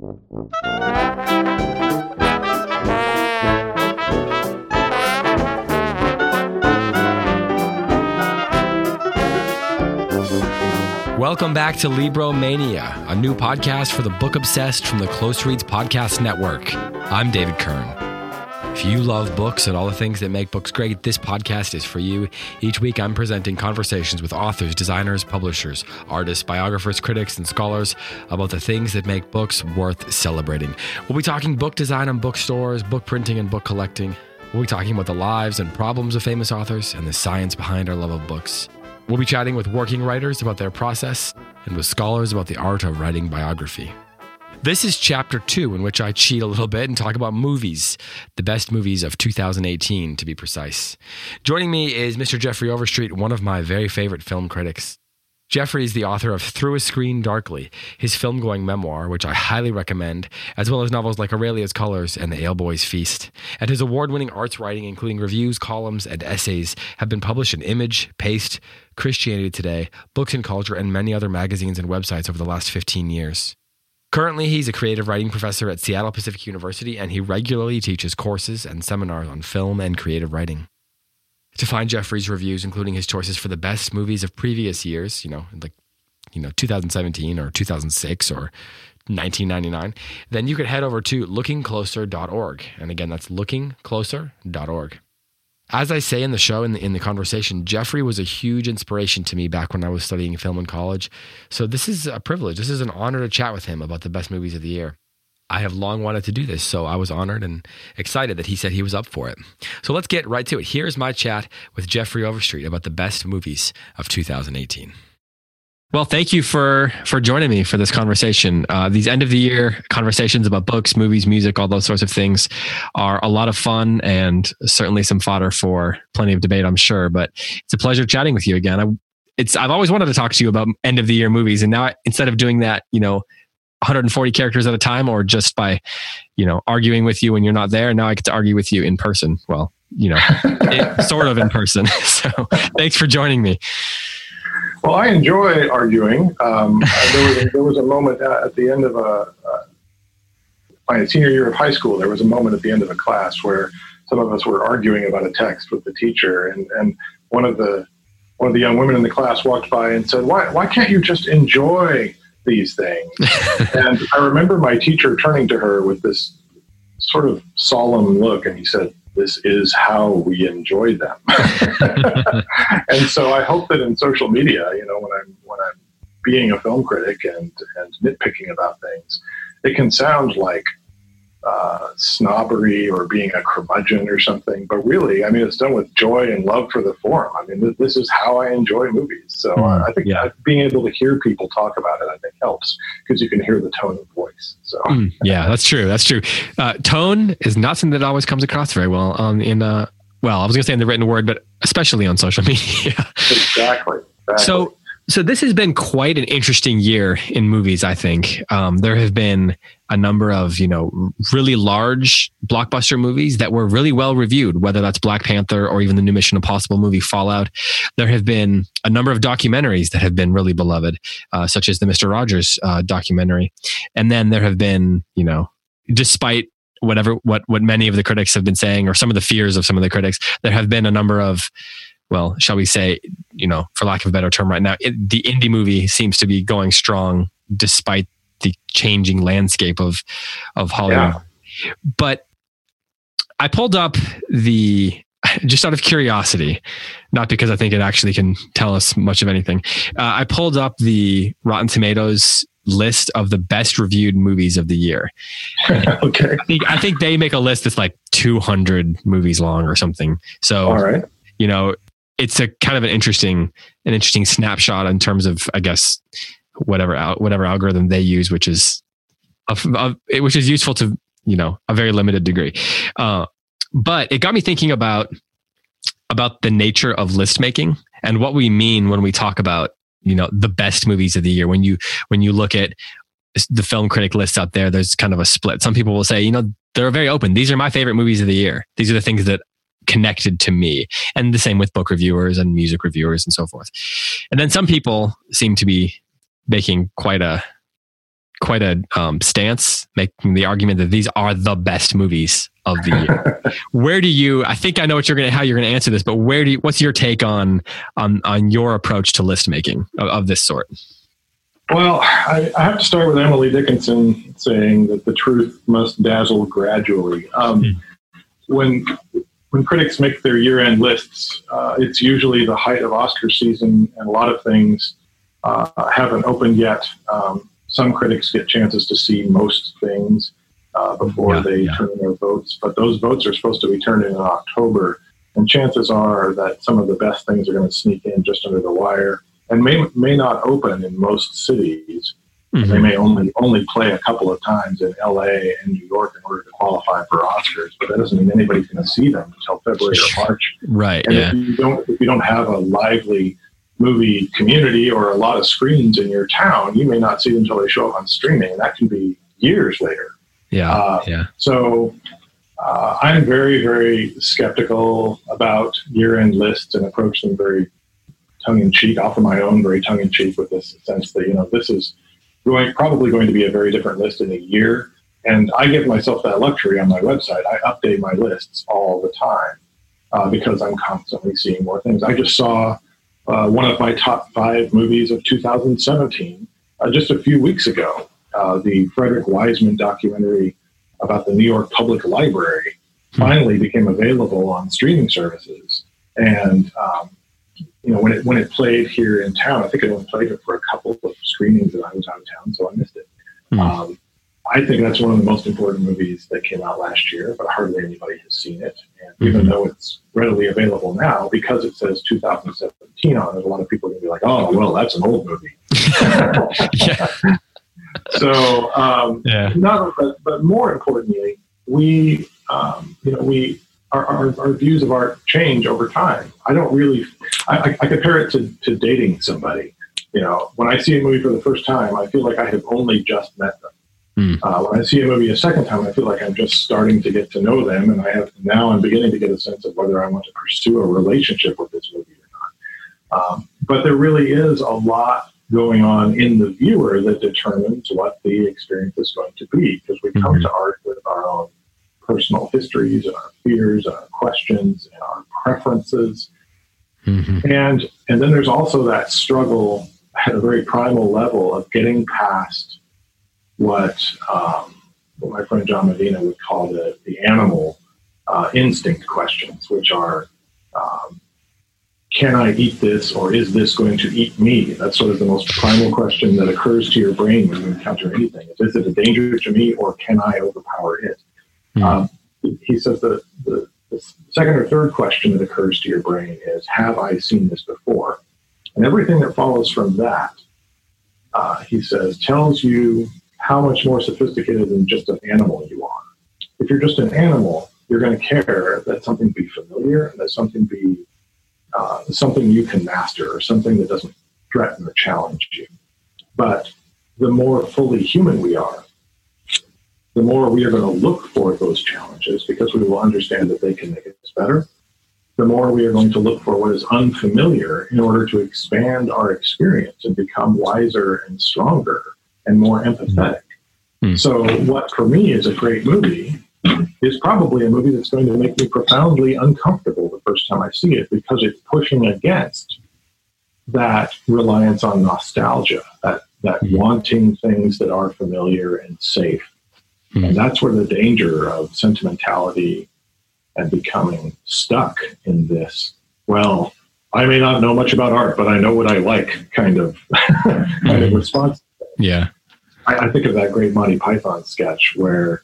Welcome back to Libromania, a new podcast for the book obsessed from the Close Reads Podcast Network. I'm David Kern. If you love books and all the things that make books great, this podcast is for you. Each week, I'm presenting conversations with authors, designers, publishers, artists, biographers, critics, and scholars about the things that make books worth celebrating. We'll be talking book design and bookstores, book printing and book collecting. We'll be talking about the lives and problems of famous authors and the science behind our love of books. We'll be chatting with working writers about their process and with scholars about the art of writing biography. This is chapter two, in which I cheat a little bit and talk about movies, the best movies of 2018, to be precise. Joining me is Mr. Jeffrey Overstreet, one of my very favorite film critics. Jeffrey is the author of Through a Screen Darkly, his film going memoir, which I highly recommend, as well as novels like Auralia's Colors and The Ale Boy's Feast. And his award winning arts writing, including reviews, columns, and essays, have been published in Image, Paste, Christianity Today, Books and Culture, and many other magazines and websites over the last 15 years. Currently, he's a creative writing professor at Seattle Pacific University, and he regularly teaches courses and seminars on film and creative writing. To find Jeffrey's reviews, including his choices for the best movies of previous years, you know, like you know 2017 or 2006 or 1999, then you could head over to lookingcloser.org. And again, that's lookingcloser.org. As I say in the show, in the, in the conversation, Jeffrey was a huge inspiration to me back when I was studying film in college. So this is a privilege. This is an honor to chat with him about the best movies of the year. I have long wanted to do this, so I was honored and excited that he said he was up for it. So let's get right to it. Here's my chat with Jeffrey Overstreet about the best movies of 2018. Well, thank you for for joining me for this conversation. Uh, these end of the year conversations about books, movies, music, all those sorts of things are a lot of fun and certainly some fodder for plenty of debate, I'm sure. But it's a pleasure chatting with you again. I, it's I've always wanted to talk to you about end of the year movies, and now I, instead of doing that, you know, 140 characters at a time, or just by, you know, arguing with you when you're not there, now I get to argue with you in person. Well, you know, it, sort of in person. So, thanks for joining me. Well, I enjoy arguing. Um, there, was a, there was a moment at the end of a, uh, my senior year of high school. There was a moment at the end of a class where some of us were arguing about a text with the teacher, and, and one of the one of the young women in the class walked by and said, "Why why can't you just enjoy these things?" and I remember my teacher turning to her with this sort of solemn look, and he said, this is how we enjoy them. and so I hope that in social media, you know, when I'm when I'm being a film critic and and nitpicking about things, it can sound like uh, snobbery or being a curmudgeon or something. But really, I mean, it's done with joy and love for the form. I mean, this is how I enjoy movies. So mm, I think yeah. being able to hear people talk about it, I think helps because you can hear the tone of voice. So mm, yeah, that's true. That's true. Uh, tone is not something that always comes across very well on in. Uh, well, I was going to say in the written word, but especially on social media. exactly. exactly. So so this has been quite an interesting year in movies. I think um, there have been a number of you know really large blockbuster movies that were really well reviewed, whether that's Black Panther or even the new Mission Impossible movie Fallout. There have been a number of documentaries that have been really beloved, uh, such as the Mister Rogers uh, documentary, and then there have been you know despite whatever what what many of the critics have been saying or some of the fears of some of the critics there have been a number of well, shall we say, you know, for lack of a better term right now, it, the indie movie seems to be going strong despite the changing landscape of of Hollywood. Yeah. But I pulled up the just out of curiosity, not because I think it actually can tell us much of anything. Uh, I pulled up the Rotten Tomatoes list of the best reviewed movies of the year. okay. I think, I think they make a list that's like 200 movies long or something. So, all right. You know, it's a kind of an interesting an interesting snapshot in terms of I guess whatever whatever algorithm they use, which is which is useful to you know a very limited degree. Uh, but it got me thinking about about the nature of list making and what we mean when we talk about you know the best movies of the year. When you when you look at the film critic list out there, there's kind of a split. Some people will say, you know, they're very open. These are my favorite movies of the year. These are the things that connected to me. And the same with book reviewers and music reviewers and so forth. And then some people seem to be making quite a quite a um, stance, making the argument that these are the best movies of the year. where do you? I think I know what you're gonna how you're gonna answer this, but where do you? What's your take on on on your approach to list making of, of this sort? Well, I, I, have to start with Emily Dickinson saying that the truth must dazzle gradually. Um, mm. When when critics make their year-end lists, uh, it's usually the height of Oscar season, and a lot of things uh, haven't opened yet. Um, some critics get chances to see most things uh, before yeah, they yeah. turn in their votes, but those votes are supposed to be turned in in October, and chances are that some of the best things are going to sneak in just under the wire and may may not open in most cities. Mm-hmm. They may only only play a couple of times in L.A. and New York in order to qualify for Oscars, but that doesn't mean anybody's going to see them until February or March. Right. And yeah. if you don't if you don't have a lively movie community or a lot of screens in your town, you may not see them until they show up on streaming, and that can be years later. Yeah. Uh, yeah. So uh, I'm very, very skeptical about year-end lists and approach them very tongue-in-cheek, offer my own very tongue-in-cheek with this sense that you know this is going probably going to be a very different list in a year. And I give myself that luxury on my website. I update my lists all the time uh, because I'm constantly seeing more things. I just saw uh, one of my top five movies of 2017 uh, just a few weeks ago. Uh, the Frederick Wiseman documentary about the New York Public Library hmm. finally became available on streaming services. And um, you know, when it when it played here in town, I think it only played it for a couple of screenings that I was out of town, so I missed it. Mm. Um, I think that's one of the most important movies that came out last year, but hardly anybody has seen it. And mm-hmm. even though it's readily available now, because it says 2017 on it, a lot of people are going to be like, "Oh, well, that's an old movie." so, um, yeah. not, but, but more importantly, we, um, you know, we our, our, our, views of art change over time. I don't really, I, I, compare it to, to dating somebody. You know, when I see a movie for the first time, I feel like I have only just met them. Mm. Uh, when I see a movie a second time, I feel like I'm just starting to get to know them, and I have now I'm beginning to get a sense of whether I want to pursue a relationship with this movie or not. Um, but there really is a lot going on in the viewer that determines what the experience is going to be, because we come mm-hmm. to art with our own personal histories and our fears and our questions and our preferences. Mm-hmm. And and then there's also that struggle at a very primal level of getting past what, um, what my friend John Medina would call the, the animal uh, instinct questions, which are um, can I eat this or is this going to eat me? That's sort of the most primal question that occurs to your brain when you encounter anything. Is it a danger to me or can I overpower it? Mm-hmm. Um, he says that the, the second or third question that occurs to your brain is, Have I seen this before? And everything that follows from that, uh, he says, tells you how much more sophisticated than just an animal you are. If you're just an animal, you're going to care that something be familiar and that something be uh, something you can master or something that doesn't threaten or challenge you. But the more fully human we are, the more we are going to look for those challenges because we will understand that they can make us better. The more we are going to look for what is unfamiliar in order to expand our experience and become wiser and stronger and more empathetic. Mm-hmm. So, what for me is a great movie is probably a movie that's going to make me profoundly uncomfortable the first time I see it because it's pushing against that reliance on nostalgia, that, that mm-hmm. wanting things that are familiar and safe Mm-hmm. And that's where the danger of sentimentality and becoming stuck in this, well, I may not know much about art, but I know what I like kind of kind mm-hmm. of response. Yeah. I, I, think of that great Monty Python sketch where,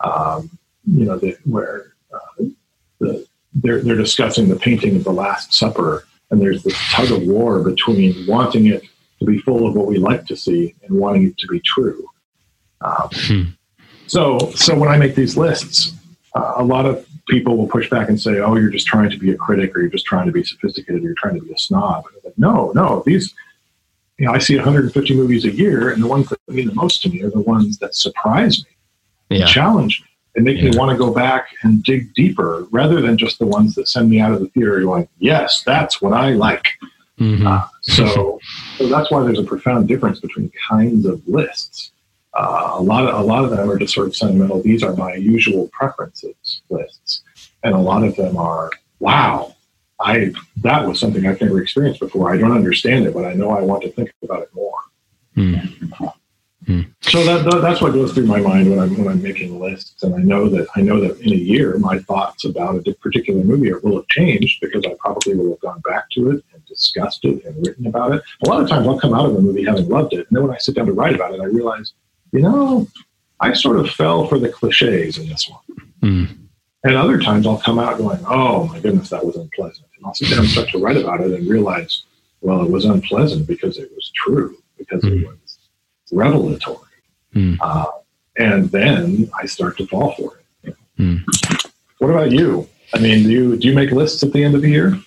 um, you know, the, where uh, the, they're, they're discussing the painting of the Last Supper, and there's this tug of war between wanting it to be full of what we like to see and wanting it to be true. Um, hmm. So, so when I make these lists, uh, a lot of people will push back and say, "Oh, you're just trying to be a critic, or you're just trying to be sophisticated, or you're trying to be a snob." Like, no, no, these. You know, I see 150 movies a year, and the ones that mean the most to me are the ones that surprise me, yeah. challenge me, and make yeah. me want to go back and dig deeper, rather than just the ones that send me out of the theater going, "Yes, that's what I like." Mm-hmm. Uh, so, so that's why there's a profound difference between kinds of lists. Uh, a lot of a lot of them are just sort of sentimental. These are my usual preferences lists, and a lot of them are wow. I that was something I've never experienced before. I don't understand it, but I know I want to think about it more. Mm. So that, that, that's what goes through my mind when I'm when I'm making lists, and I know that I know that in a year my thoughts about a particular movie will have changed because I probably will have gone back to it and discussed it and written about it. A lot of times I'll come out of a movie having loved it, and then when I sit down to write about it, I realize, you know, I sort of fell for the cliches in this one. Mm. And other times I'll come out going, oh my goodness, that was unpleasant, and I'll sit down and start to write about it and realize, well, it was unpleasant because it was true because mm. it was revelatory. Mm. Uh, and then I start to fall for it. Mm. What about you? I mean, do you do you make lists at the end of the year?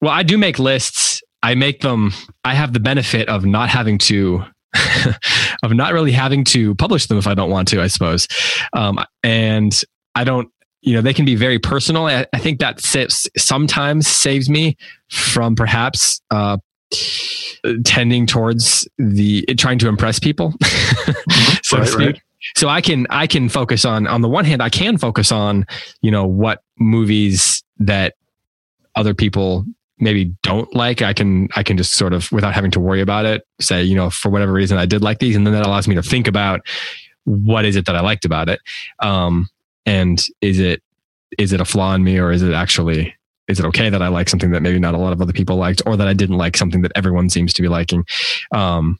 Well, I do make lists. I make them. I have the benefit of not having to, of not really having to publish them if I don't want to. I suppose, um, and I don't. You know, they can be very personal. I, I think that saves, sometimes saves me from perhaps uh, tending towards the trying to impress people, so right, to speak. Right. So I can I can focus on on the one hand I can focus on you know what movies that other people maybe don't like i can i can just sort of without having to worry about it say you know for whatever reason i did like these and then that allows me to think about what is it that i liked about it um and is it is it a flaw in me or is it actually is it okay that I like something that maybe not a lot of other people liked, or that I didn't like something that everyone seems to be liking? Um,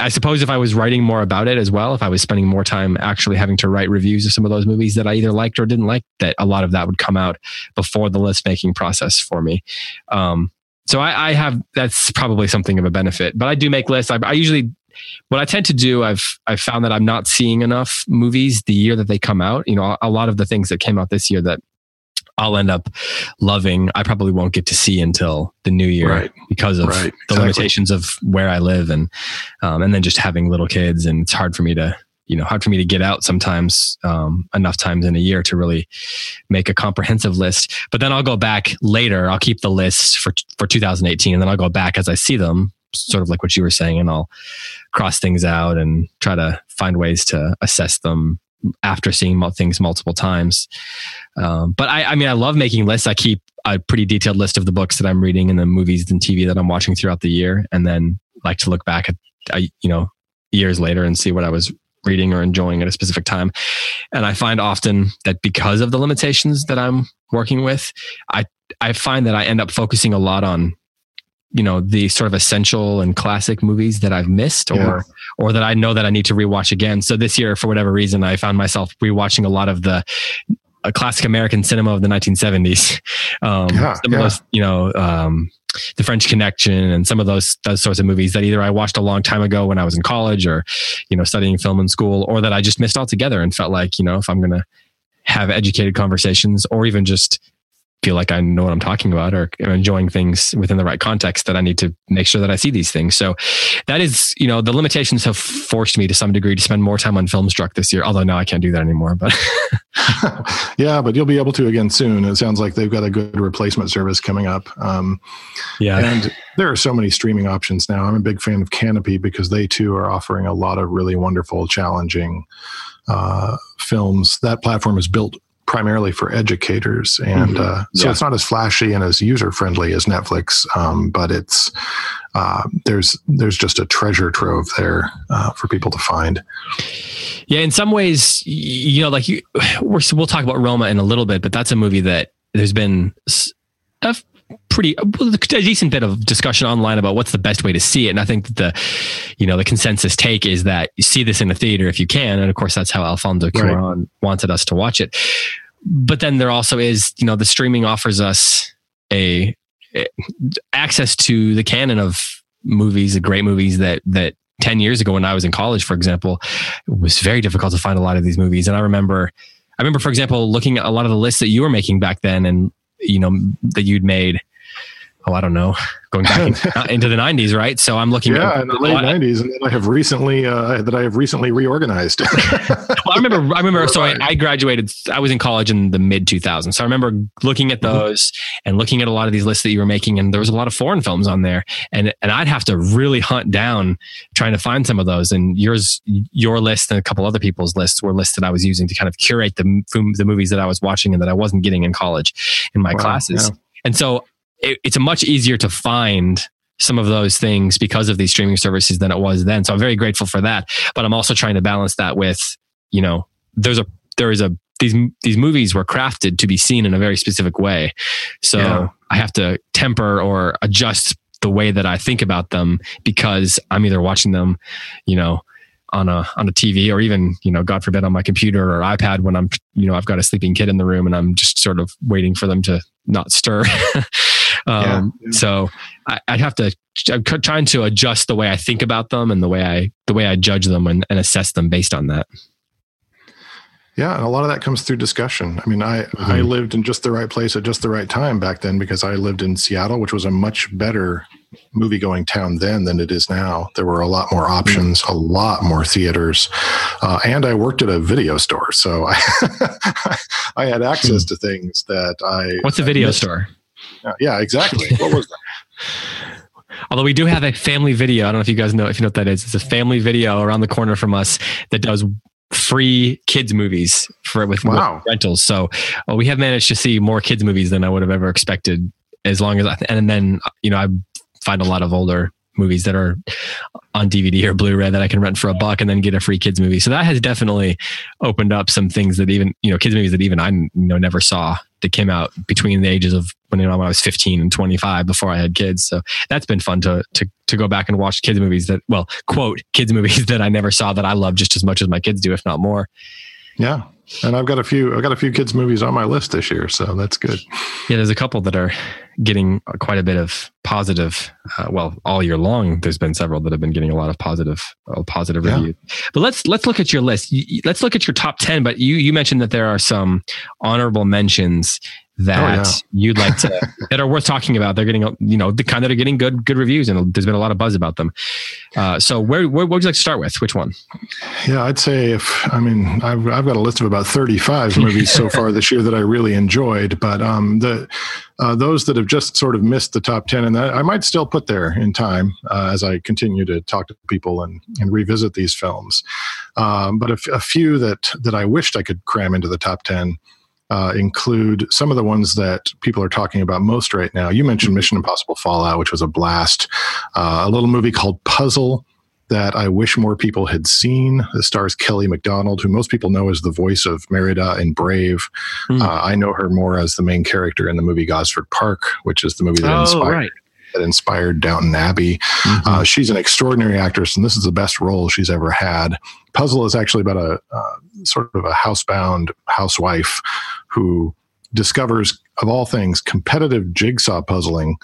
I suppose if I was writing more about it as well, if I was spending more time actually having to write reviews of some of those movies that I either liked or didn't like, that a lot of that would come out before the list making process for me. Um, so I, I, have that's probably something of a benefit. But I do make lists. I, I usually what I tend to do, I've I've found that I'm not seeing enough movies the year that they come out. You know, a lot of the things that came out this year that I'll end up loving, I probably won't get to see until the new year right. because of right. the exactly. limitations of where I live and, um, and then just having little kids. And it's hard for me to, you know, hard for me to get out sometimes, um, enough times in a year to really make a comprehensive list. But then I'll go back later. I'll keep the list for, for 2018 and then I'll go back as I see them, sort of like what you were saying, and I'll cross things out and try to find ways to assess them after seeing things multiple times. Um, but I, I mean, I love making lists. I keep a pretty detailed list of the books that I'm reading and the movies and TV that I'm watching throughout the year, and then like to look back at, uh, you know, years later and see what I was reading or enjoying at a specific time. And I find often that because of the limitations that I'm working with, I I find that I end up focusing a lot on you know the sort of essential and classic movies that I've missed or yeah. or that I know that I need to rewatch again. So this year, for whatever reason, I found myself rewatching a lot of the uh, classic American cinema of the 1970s. Um, yeah, some yeah. of those, you know, um, the French Connection and some of those those sorts of movies that either I watched a long time ago when I was in college or you know studying film in school, or that I just missed altogether and felt like you know if I'm going to have educated conversations or even just feel like I know what I'm talking about or am enjoying things within the right context that I need to make sure that I see these things. So that is, you know, the limitations have forced me to some degree to spend more time on Filmstruck this year, although now I can't do that anymore, but yeah, but you'll be able to again soon. It sounds like they've got a good replacement service coming up. Um, yeah. And there are so many streaming options now. I'm a big fan of Kanopy because they too are offering a lot of really wonderful, challenging uh, films. That platform is built primarily for educators, and mm-hmm. uh, so yeah. it's not as flashy and as user friendly as Netflix, um, but it's uh, there's there's just a treasure trove there uh, for people to find. Yeah, in some ways, you know, like you, we will talk about Roma in a little bit, but that's a movie that there's been a pretty a decent bit of discussion online about what's the best way to see it. And I think that the, you know, the consensus take is that you see this in the theater if you can. And of course, that's how Alfonso right. wanted us to watch it. But then there also is, you know, the streaming offers us a, a access to the canon of movies, the great movies that that 10 years ago when I was in college, for example, it was very difficult to find a lot of these movies. And I remember, I remember, for example, looking at a lot of the lists that you were making back then and, you know, that you'd made oh, I don't know, going back into the '90s, right? So I'm looking. Yeah, at, in the late '90s, and I have recently uh, that I have recently reorganized. well, I remember. I remember. So I, I, graduated. I was in college in the mid 2000s. So I remember looking at mm-hmm. those mm-hmm. and looking at a lot of these lists that you were making, and there was a lot of foreign films on there, and and I'd have to really hunt down trying to find some of those. And yours, your list, and a couple other people's lists were lists that I was using to kind of curate the the movies that I was watching and that I wasn't getting in college in my wow, classes. Yeah. And so it, it's a much easier to find some of those things because of these streaming services than it was then. So I'm very grateful for that. But I'm also trying to balance that with, you know, there's a there is a these these movies were crafted to be seen in a very specific way. So yeah. I have to temper or adjust the way that I think about them because I'm either watching them, you know, on a on a TV or even you know God forbid on my computer or iPad when I'm you know I've got a sleeping kid in the room and I'm just sort of waiting for them to not stir. um, yeah. So I, would have to I'm trying to adjust the way I think about them and the way I the way I judge them and, and assess them based on that. Yeah, and a lot of that comes through discussion. I mean, I mm-hmm. I lived in just the right place at just the right time back then because I lived in Seattle, which was a much better movie going town then than it is now. There were a lot more options, a lot more theaters, uh, and I worked at a video store, so I I had access hmm. to things that I. What's a video store? Yeah, exactly. What was that? Although we do have a family video. I don't know if you guys know if you know what that is. It's a family video around the corner from us that does free kids movies for with, wow. with rentals. So well, we have managed to see more kids movies than I would have ever expected. As long as I, and then you know I find a lot of older movies that are on DVD or Blu-ray that I can rent for a buck and then get a free kids movie. So that has definitely opened up some things that even you know kids movies that even I you know never saw that came out between the ages of when, I was 15 and 25 before I had kids. So that's been fun to to to go back and watch kids movies that well quote kids movies that I never saw that I love just as much as my kids do, if not more. Yeah, and I've got a few. I've got a few kids movies on my list this year, so that's good. Yeah, there's a couple that are getting quite a bit of positive. Uh, well, all year long, there's been several that have been getting a lot of positive, uh, positive yeah. reviews. But let's let's look at your list. Let's look at your top ten. But you you mentioned that there are some honorable mentions that oh, yeah. you'd like to that are worth talking about. They're getting you know the kind that are getting good good reviews, and there's been a lot of buzz about them. Uh, so where, where what would you like to start with? Which one? Yeah, I'd say if I mean I've I've got a list of about 35 movies so far this year that I really enjoyed, but um the uh, those that have just sort of missed the top 10 and that I might still put there in time uh, as I continue to talk to people and, and revisit these films. Um, but a, a few that that I wished I could cram into the top 10 uh, include some of the ones that people are talking about most right now. You mentioned mm-hmm. Mission Impossible Fallout, which was a blast. Uh, a little movie called Puzzle that I wish more people had seen. It stars Kelly Macdonald, who most people know as the voice of Merida in Brave. Mm. Uh, I know her more as the main character in the movie Gosford Park, which is the movie that oh, inspired. Right. That inspired Downton Abbey. Mm-hmm. Uh, she's an extraordinary actress, and this is the best role she's ever had. Puzzle is actually about a uh, sort of a housebound housewife who discovers, of all things, competitive jigsaw puzzling.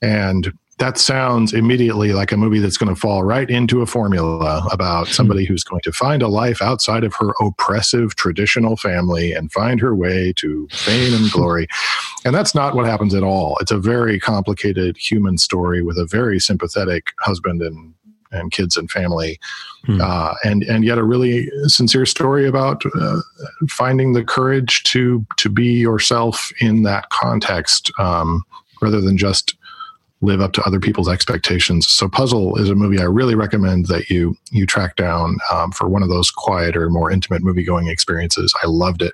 And that sounds immediately like a movie that's going to fall right into a formula about hmm. somebody who's going to find a life outside of her oppressive traditional family and find her way to fame and glory. And that's not what happens at all. It's a very complicated human story with a very sympathetic husband and and kids and family, hmm. uh, and and yet a really sincere story about uh, finding the courage to to be yourself in that context, um, rather than just live up to other people's expectations. So Puzzle is a movie I really recommend that you you track down um, for one of those quieter, more intimate movie going experiences. I loved it.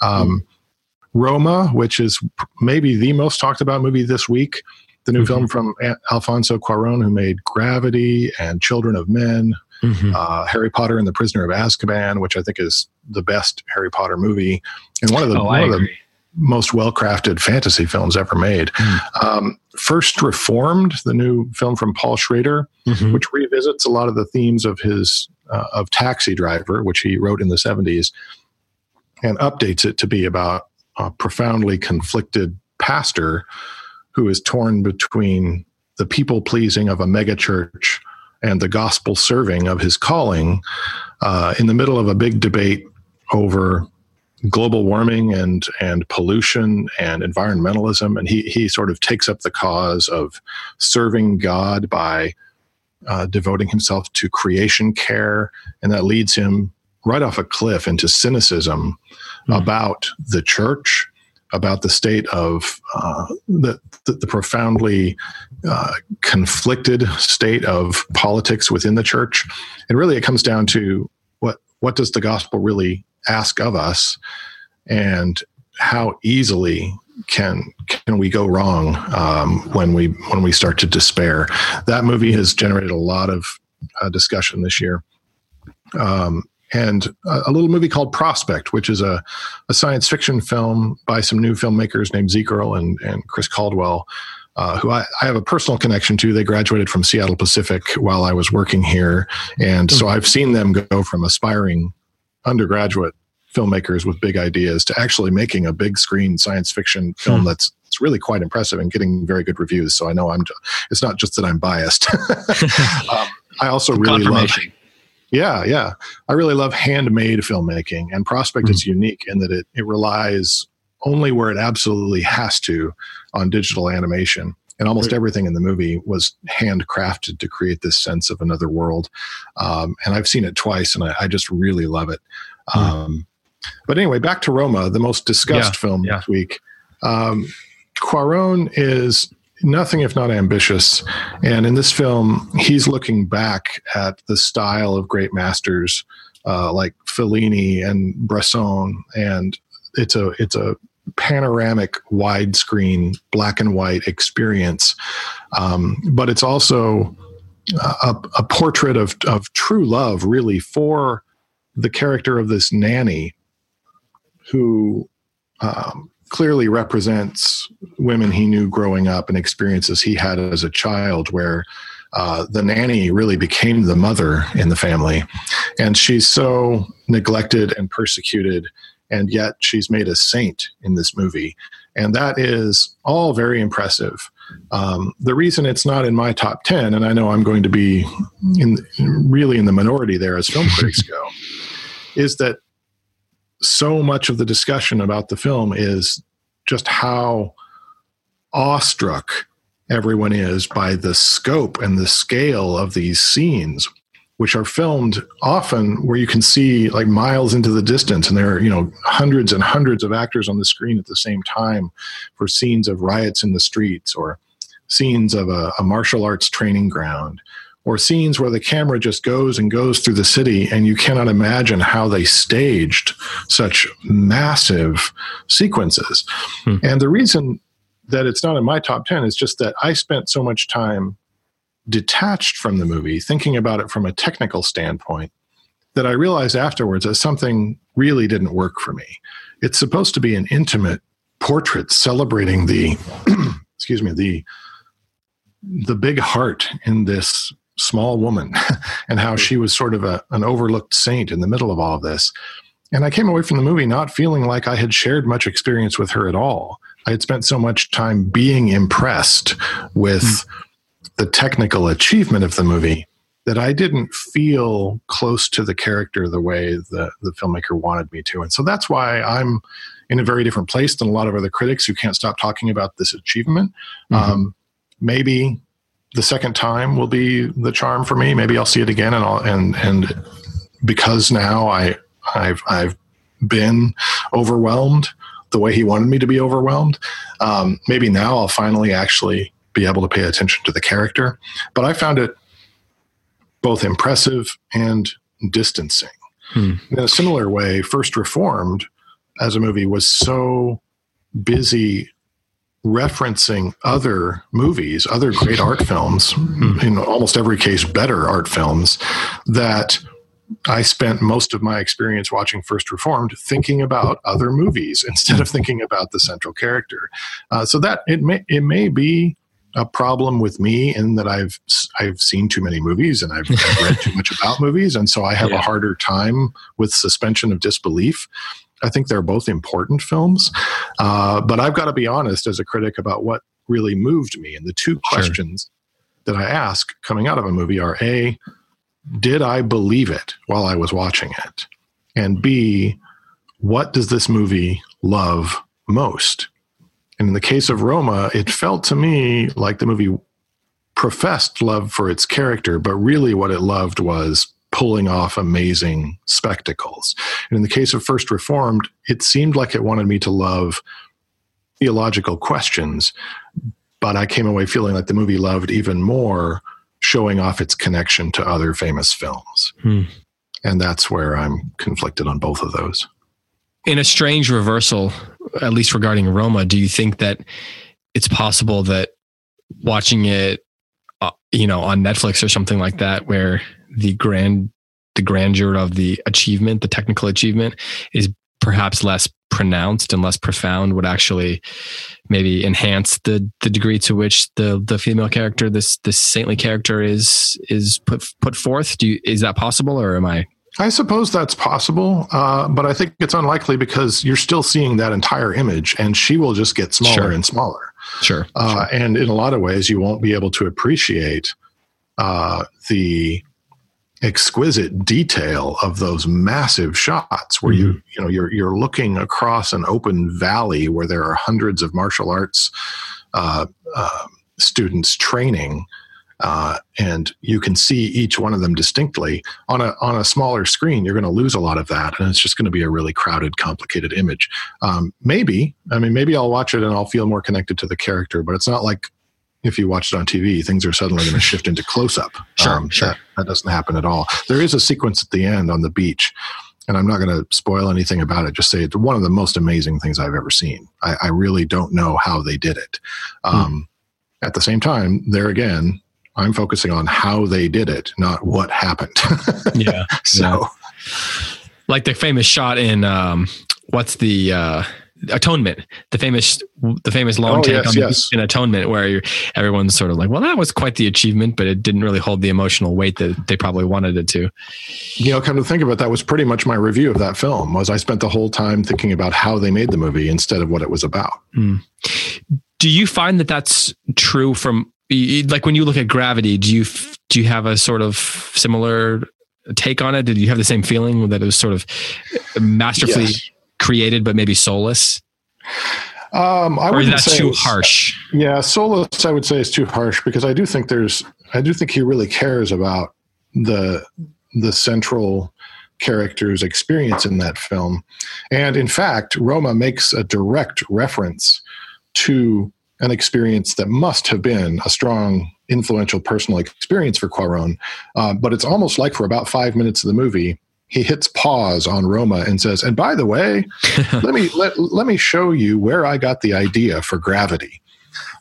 Um. Roma, which is maybe the most talked about movie this week, the new mm-hmm. film from Alfonso Cuaron, who made Gravity and Children of Men, mm-hmm. uh, Harry Potter and the Prisoner of Azkaban, which I think is the best Harry Potter movie and one of the, oh, one of the most well crafted fantasy films ever made. Mm. Um, First Reformed, the new film from Paul Schrader, mm-hmm. which revisits a lot of the themes of his uh, of Taxi Driver, which he wrote in the seventies, and updates it to be about a profoundly conflicted pastor who is torn between the people pleasing of a megachurch and the gospel serving of his calling uh, in the middle of a big debate over global warming and and pollution and environmentalism, and he he sort of takes up the cause of serving God by uh, devoting himself to creation care, and that leads him right off a cliff into cynicism mm. about the church, about the state of uh, the, the, the, profoundly uh, conflicted state of politics within the church. And really, it comes down to what does the gospel really ask of us, and how easily can can we go wrong um, when we when we start to despair? That movie has generated a lot of uh, discussion this year. Um, and a, a, little movie called Prospect, which is a, a science fiction film by some new filmmakers named Zeek Earl and, and Chris Caldwell, uh, who I, I, have a personal connection to. They graduated from Seattle Pacific while I was working here. And so I've seen them go from aspiring undergraduate filmmakers with big ideas to actually making a big screen science fiction film hmm. that's it's really quite impressive and getting very good reviews. So I know I'm. It's not just that I'm biased. um, I also really love yeah, yeah. I really love handmade filmmaking, and Prospect mm-hmm. is unique in that it, it relies only where it absolutely has to on digital animation. And almost right. everything in the movie was handcrafted to create this sense of another world. Um, and I've seen it twice, and I, I just really love it. Mm-hmm. Um, but anyway, back to Roma, the most discussed yeah, film yeah. this week. Um, Cuaron is nothing if not ambitious. And in this film, he's looking back at the style of great masters uh, like Fellini and Bresson, and it's a it's a panoramic widescreen black and white experience. Um, but it's also a, a portrait of of true love, really, for the character of this nanny who um, clearly represents women he knew growing up and experiences he had as a child where uh, the nanny really became the mother in the family and she's so neglected and persecuted and yet she's made a saint in this movie. And that is all very impressive. Um, the reason it's not in my top 10 and i know i'm going to be in, really in the minority there as film critics go is that so much of the discussion about the film is just how awestruck everyone is by the scope and the scale of these scenes which are filmed often where you can see like miles into the distance and there are you know hundreds and hundreds of actors on the screen at the same time for scenes of riots in the streets or scenes of a, a martial arts training ground or scenes where the camera just goes and goes through the city and you cannot imagine how they staged such massive sequences. Hmm. And the reason that it's not in my top 10 is just that I spent so much time detached from the movie, thinking about it from a technical standpoint, that I realized afterwards that something really didn't work for me. It's supposed to be an intimate portrait celebrating the, excuse me, the the big heart in this small woman and how she was sort of a, an overlooked saint in the middle of all of this. And I came away from the movie not feeling like I had shared much experience with her at all. I had spent so much time being impressed with mm. The technical achievement of the movie that I didn't feel close to the character the way the, the filmmaker wanted me to. And so that's why I'm in a very different place than a lot of other critics who can't stop talking about this achievement. Mm-hmm. Um, maybe the second time will be the charm for me. Maybe I'll see it again, and I'll, and and because now I I've I've been overwhelmed the way he wanted me to be overwhelmed. Um, maybe now I'll finally actually be able to pay attention to the character. But I found it both impressive and distancing. Hmm. In a similar way, First Reformed as a movie was so busy referencing other movies, other great art films, in almost every case, better art films, that I spent most of my experience watching First Reformed thinking about other movies instead of thinking about the central character. Uh, so that it may it may be a problem with me in that I've I've seen too many movies and I've, I've read too much about movies, and so I have yeah. a harder time with suspension of disbelief. I think they're both important films. Uh, but I've got to be honest as a critic about what really moved me. And the two questions sure. that I ask coming out of a movie are A, did I believe it while I was watching it? And B, what does this movie love most? And in the case of Roma, it felt to me like the movie professed love for its character, but really what it loved was pulling off amazing spectacles. And in the case of First Reformed, it seemed like it wanted me to love theological questions, but I came away feeling like the movie loved even more showing off its connection to other famous films. Hmm. And that's where I'm conflicted on both of those. In a strange reversal, at least regarding Roma, do you think that it's possible that watching it, uh, you know, on Netflix or something like that, where the grand, the grandeur of the achievement, the technical achievement, is perhaps less pronounced and less profound would actually maybe enhance the the degree to which the the female character this this saintly character is is put put forth? Do you, is that possible or am i I suppose that's possible, uh, but I think it's unlikely because you're still seeing that entire image, and she will just get smaller sure. and smaller. Sure. Uh, sure. And in a lot of ways, you won't be able to appreciate uh, the exquisite detail of those massive shots where mm-hmm. you you know you're you're looking across an open valley where there are hundreds of martial arts uh, uh, students training uh, and you can see each one of them distinctly on a on a smaller screen you're going to lose a lot of that and it's just going to be a really crowded complicated image um, maybe i mean maybe i'll watch it and i'll feel more connected to the character but it's not like if you watch it on TV, things are suddenly going to shift into close up. Sure, um, sure. That, that, doesn't happen at all. There is a sequence at the end on the beach, and I'm not going to spoil anything about it. Just say it's one of the most amazing things I've ever seen. I, I really don't know how they did it. Hmm. Um, At the same time, there again, I'm focusing on how they did it, not what happened. yeah. So, like the famous shot in um, what's the uh, Atonement, the famous the famous long oh, take yes, on yes. in Atonement, where everyone's sort of like, "Well, that was quite the achievement, but it didn't really hold the emotional weight that they probably wanted it to." You know, come to think of it, that was pretty much my review of that film. Was I spent the whole time thinking about how they made the movie instead of what it was about. Mm. Do you find that that's true from like when you look at Gravity? Do you do you have a sort of similar take on it? Did you have the same feeling that it was sort of masterfully? Yes created but maybe soulless? Um, I or is that too harsh? Yeah, soulless. I would say is too harsh because I do think there's. I do think he really cares about the the central character's experience in that film, and in fact, Roma makes a direct reference to an experience that must have been a strong, influential personal experience for Cuarón. Uh, but it's almost like for about five minutes of the movie, he hits pause on Roma and says, "And by the way, let me let let me show you where I got the idea for gravity."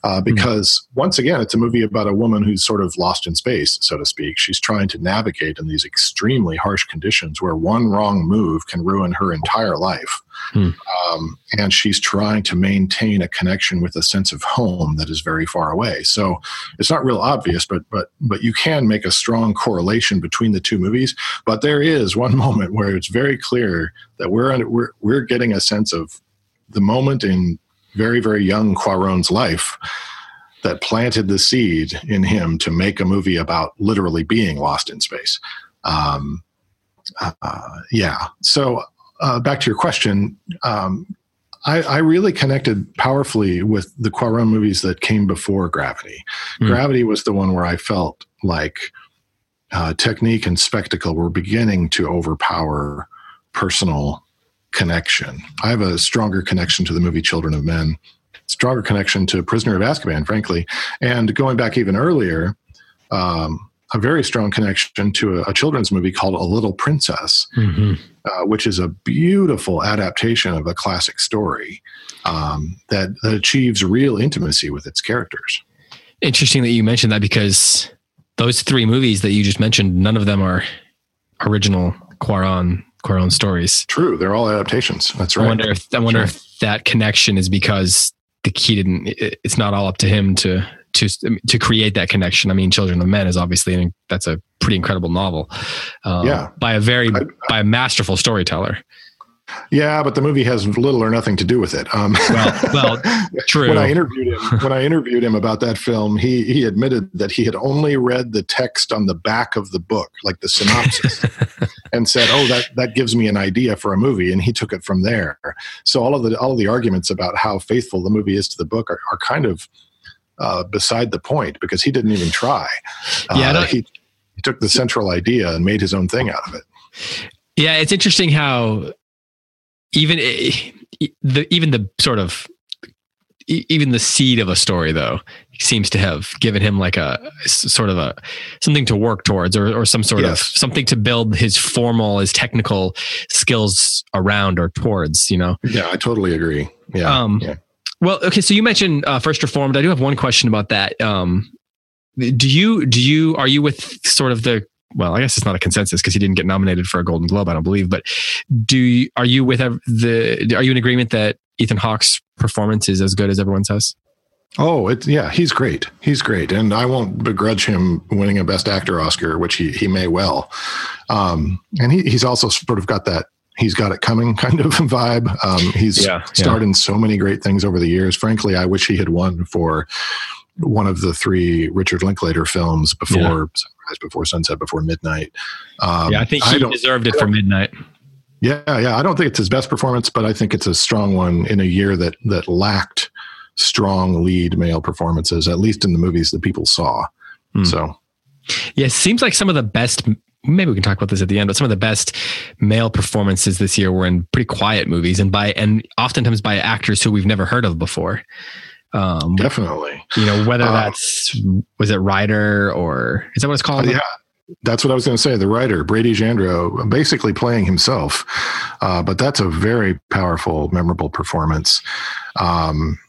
Uh, hmm. because mm-hmm. once again, it's a movie about a woman who's sort of lost in space, so to speak. She's trying to navigate in these extremely harsh conditions where one wrong move can ruin her entire life. Hmm. Um, and she's trying to maintain a connection with a sense of home that is very far away. So it's not real obvious, but but but you can make a strong correlation between the two movies. But there is one moment where it's very clear that we're we're we're getting a sense of the moment in very very young Cuarón's life that planted the seed in him to make a movie about literally being lost in space. Um, uh, yeah. So uh, back to your question, um, I, I, really connected powerfully with the Cuarón movies that came before Gravity. Mm. Gravity was the one where I felt like uh, technique and spectacle were beginning to overpower personal connection. I have a stronger connection to the movie Children of Men, stronger connection to Prisoner of Azkaban, frankly. And going back even earlier, um, a very strong connection to a, a, children's movie called A Little Princess, mm-hmm. uh, which is a beautiful adaptation of a classic story um, that, that achieves real intimacy with its characters. Interesting that you mentioned that because those three movies that you just mentioned, none of them are original Cuarón own stories. True, they're all adaptations. That's right. I wonder if I wonder sure. if that connection is because the key didn't. It's not all up to him to to to create that connection. I mean, Children of Men is obviously that's a pretty incredible novel. Uh, yeah, by a very I, by a masterful storyteller. Yeah, but the movie has little or nothing to do with it. Um, well, well, true. when I interviewed him, when I interviewed him about that film, he he admitted that he had only read the text on the back of the book, like the synopsis, and said, "Oh, that that gives me an idea for a movie," and he took it from there. So all of the all of the arguments about how faithful the movie is to the book are, are kind of uh, beside the point because he didn't even try. Yeah, uh, he, he took the central idea and made his own thing out of it. Yeah, it's interesting how even the even the sort of even the seed of a story though seems to have given him like a sort of a something to work towards or, or some sort yes. of something to build his formal his technical skills around or towards you know yeah i totally agree yeah, um, yeah. well okay so you mentioned uh, first reformed i do have one question about that um, do you do you are you with sort of the well, I guess it's not a consensus because he didn't get nominated for a Golden Globe, I don't believe. But do you, are you with the? Are you in agreement that Ethan Hawke's performance is as good as everyone says? Oh, it, yeah, he's great. He's great, and I won't begrudge him winning a Best Actor Oscar, which he he may well. Um, and he, he's also sort of got that he's got it coming kind of vibe. Um, he's yeah, starred yeah. in so many great things over the years. Frankly, I wish he had won for one of the three Richard Linklater films before yeah. Sunrise, before Sunset, before Midnight. Um, yeah, I think he I deserved it for Midnight. Yeah, yeah. I don't think it's his best performance, but I think it's a strong one in a year that that lacked strong lead male performances, at least in the movies that people saw. Mm. So, yeah, it seems like some of the best. Maybe we can talk about this at the end, but some of the best male performances this year were in pretty quiet movies, and by and oftentimes by actors who we've never heard of before. Um, Definitely. You know, whether uh, that's, was it Rider or is that what it's called? Yeah. That's what I was going to say. The writer, Brady Jandreau, basically playing himself. Uh, but that's a very powerful, memorable performance. Um,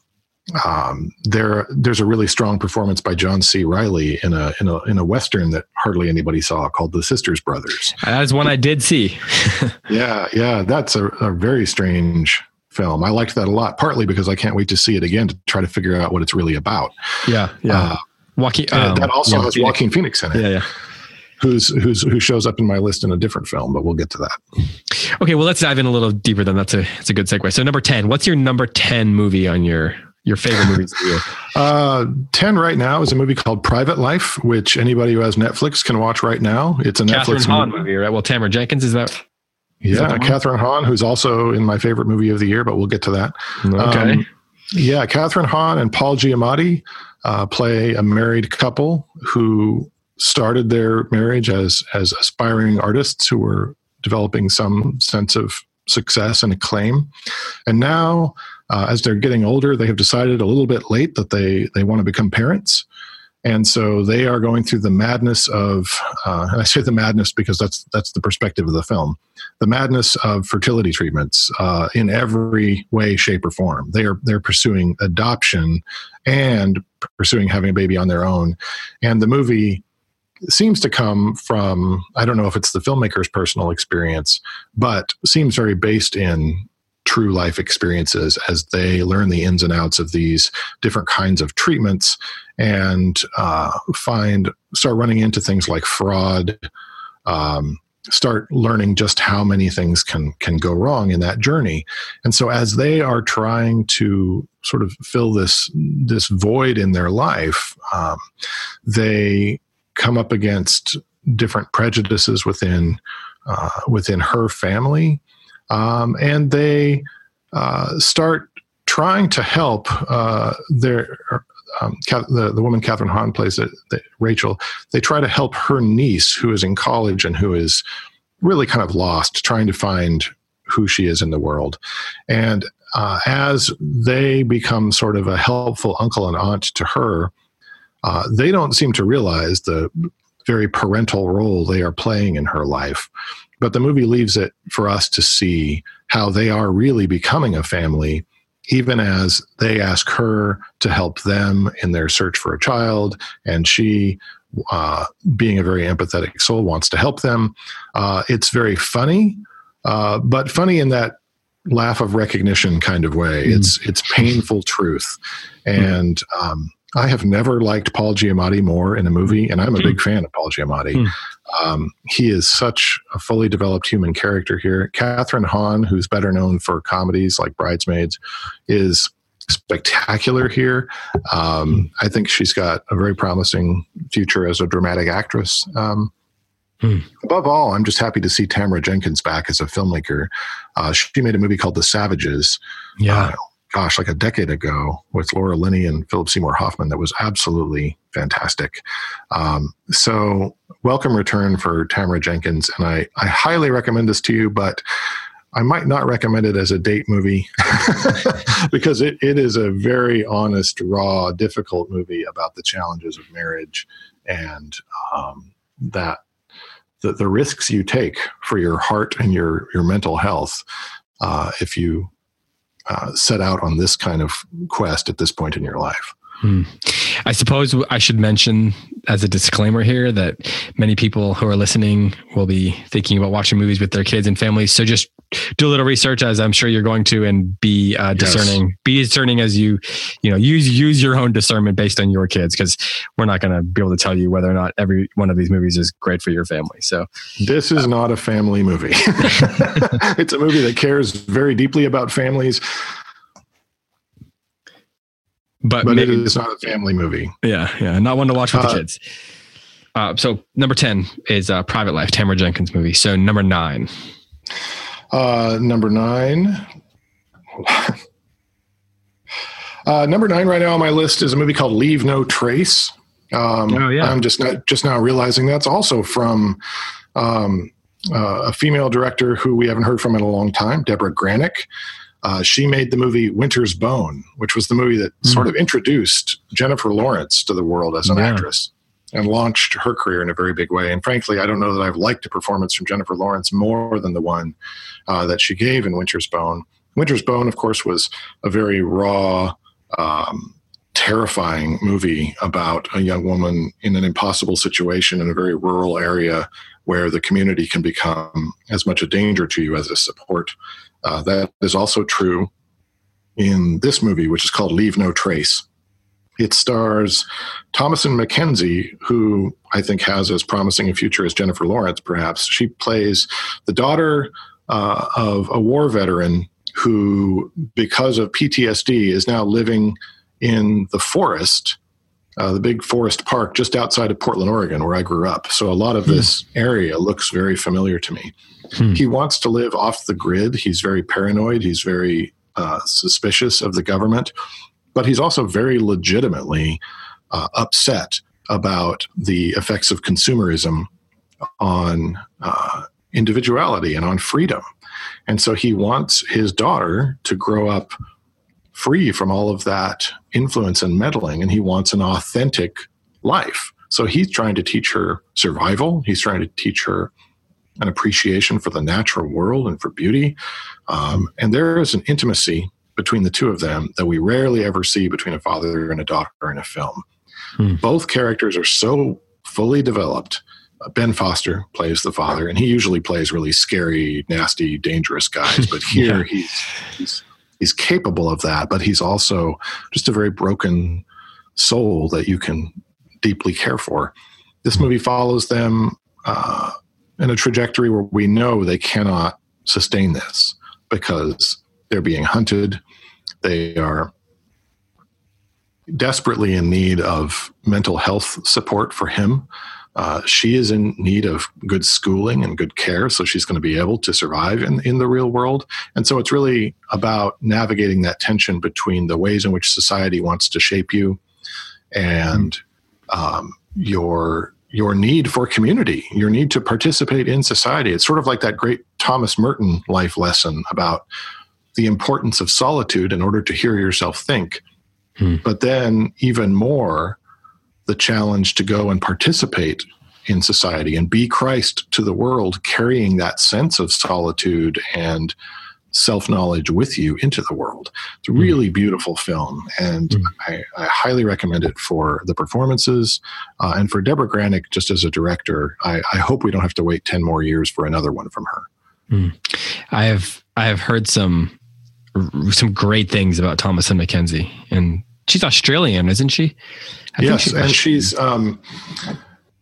um, there, there's a really strong performance by John C. Reilly in a in a in a western that hardly anybody saw called The Sisters Brothers. That's one I did see. yeah, yeah, that's a, a very strange film. I liked that a lot, partly because I can't wait to see it again to try to figure out what it's really about. Yeah, yeah. Uh, Joaquin, um, that also yeah, has Phoenix. Joaquin Phoenix in it. Yeah, yeah. Who's who's who shows up in my list in a different film, but we'll get to that. Okay, well let's dive in a little deeper. Then that's a that's a good segue. So number ten, what's your number ten movie on your your favorite movies of the year? Uh, 10 right now is a movie called Private Life, which anybody who has Netflix can watch right now. It's a Kathryn Netflix Hahn movie. movie, right? Well, Tamara Jenkins, is that yeah, Kathryn Hahn, who's also in my favorite movie of the year, but we'll get to that. Okay. Um, yeah, Kathryn Hahn and Paul Giamatti uh, play a married couple who started their marriage as as aspiring artists who were developing some sense of success and acclaim, and now. Uh, as they're getting older, they have decided a little bit late that they they want to become parents, and so they are going through the madness of uh, and i say the madness because that's that's the perspective of the film. The madness of fertility treatments uh, in every way shape or form. They are they're pursuing adoption and pursuing having a baby on their own. And the movie seems to come from i don't know if it's the filmmaker's personal experience but seems very based in true life experiences as they learn the ins and outs of these different kinds of treatments and uh, find start running into things like fraud um, start learning just how many things can can go wrong in that journey. And so as they are trying to sort of fill this this void in their life um, they come up against different prejudices within uh, within her family um, and they uh, start trying to help uh, their um, the, the woman Kathryn Hahn plays it, the, Rachel. They try to help her niece, who is in college and who is really kind of lost, trying to find who she is in the world. And uh, as they become sort of a helpful uncle and aunt to her, uh, they don't seem to realize the very parental role they are playing in her life. But the movie leaves it for us to see how they are really becoming a family, even as they ask her to help them in their search for a child. And she, uh, being a very empathetic soul, wants to help them. Uh, it's very funny, uh, but funny in that laugh of recognition kind of way. Mm. It's it's painful truth, and um, I have never liked Paul Giamatti more in a movie, and I'm a big fan of Paul Giamatti. Mm. Um, he is such a fully developed human character here. Kathryn Hahn, who's better known for comedies like Bridesmaids, is spectacular here. Um, I think she's got a very promising future as a dramatic actress. Um, hmm. Above all, I'm just happy to see Tamara Jenkins back as a filmmaker. Uh, she made a movie called The Savages. Yeah. Uh, gosh, like a decade ago with Laura Linney and Philip Seymour Hoffman that was absolutely fantastic. Um, so, welcome return for Tamara Jenkins. And I, I highly recommend this to you, but I might not recommend it as a date movie because it, it is a very honest, raw, difficult movie about the challenges of marriage and um, that the, the risks you take for your heart and your, your mental health uh, if you uh, set out on this kind of quest at this point in your life. Hmm. I suppose I should mention as a disclaimer here that many people who are listening will be thinking about watching movies with their kids and families. So just do a little research, as I'm sure you're going to, and be uh, discerning. Yes. Be discerning as you, you know, use use your own discernment based on your kids, because we're not going to be able to tell you whether or not every one of these movies is great for your family. So this is uh, not a family movie. it's a movie that cares very deeply about families but, but maybe, it is not a family movie. Yeah, yeah, not one to watch with uh, the kids. Uh, so number ten is uh, Private Life, Tamara Jenkins movie. So number nine. Uh, number nine. uh, number nine right now on my list is a movie called Leave No Trace. Um, oh yeah. I'm just not, just now realizing that's also from um, uh, a female director who we haven't heard from in a long time, Deborah Granik. Uh, she made the movie Winter's Bone, which was the movie that mm. sort of introduced Jennifer Lawrence to the world as an yeah. actress and launched her career in a very big way. And frankly, I don't know that I've liked a performance from Jennifer Lawrence more than the one uh, that she gave in Winter's Bone. Winter's Bone, of course, was a very raw, um, terrifying movie about a young woman in an impossible situation in a very rural area where the community can become as much a danger to you as a support. Uh, that is also true in this movie, which is called Leave No Trace. It stars Thomasin McKenzie, who I think has as promising a future as Jennifer Lawrence, perhaps. She plays the daughter uh, of a war veteran who, because of PTSD, is now living in the forest, uh, the big forest park just outside of Portland, Oregon, where I grew up. So a lot of hmm. this area looks very familiar to me. Hmm. He wants to live off the grid. He's very paranoid. He's very uh, suspicious of the government, but he's also very legitimately uh, upset about the effects of consumerism on uh, individuality and on freedom. And so he wants his daughter to grow up free from all of that influence and meddling, and he wants an authentic life. So he's trying to teach her survival. He's trying to teach her an appreciation for the natural world and for beauty. Um, and there is an intimacy between the two of them that we rarely ever see between a father and a daughter in a film. Hmm. Both characters are so fully developed. Uh, ben Foster plays the father, and he usually plays really scary, nasty, dangerous guys. But here yeah. he's, he's he's capable of that, but he's also just a very broken soul that you can deeply care for. This hmm. movie follows them uh, in a trajectory where we know they cannot sustain this because they're being hunted. They are desperately in need of mental health support for him. Uh, she is in need of good schooling and good care, so she's going to be able to survive in, in the real world. And so it's really about navigating that tension between the ways in which society wants to shape you and um, your your need for community, your need to participate in society. It's sort of like that great Thomas Merton life lesson about the importance of solitude in order to hear yourself think. Hmm. But then, even more, the challenge to go and participate in society and be Christ to the world, carrying that sense of solitude and self knowledge with you into the world. It's a hmm. really beautiful film, and mm. I, I, highly recommend it for the performances uh, and for Deborah Granik just as a director. I, I, hope we don't have to wait ten more years for another one from her. Mm. I have I have heard some some great things about Thomasin McKenzie, and she's Australian, isn't she? I yes, she's and she's um,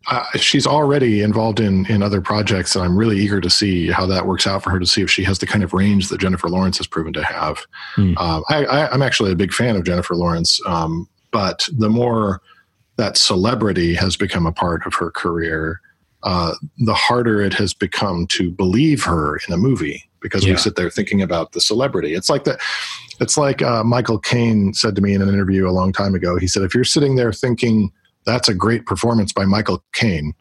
uh, she's already involved in in other projects, and I'm really eager to see how that works out for her to see if she has the kind of range that Jennifer Lawrence has proven to have. Hmm. Um, I, am actually a big fan of Jennifer Lawrence, um, but the more that celebrity has become a part of her career, uh, the harder it has become to believe her in a movie because yeah. we sit there thinking about the celebrity. It's like that. It's like uh, Michael Caine said to me in an interview a long time ago. He said, "If you're sitting there thinking." That's a great performance by Michael Caine,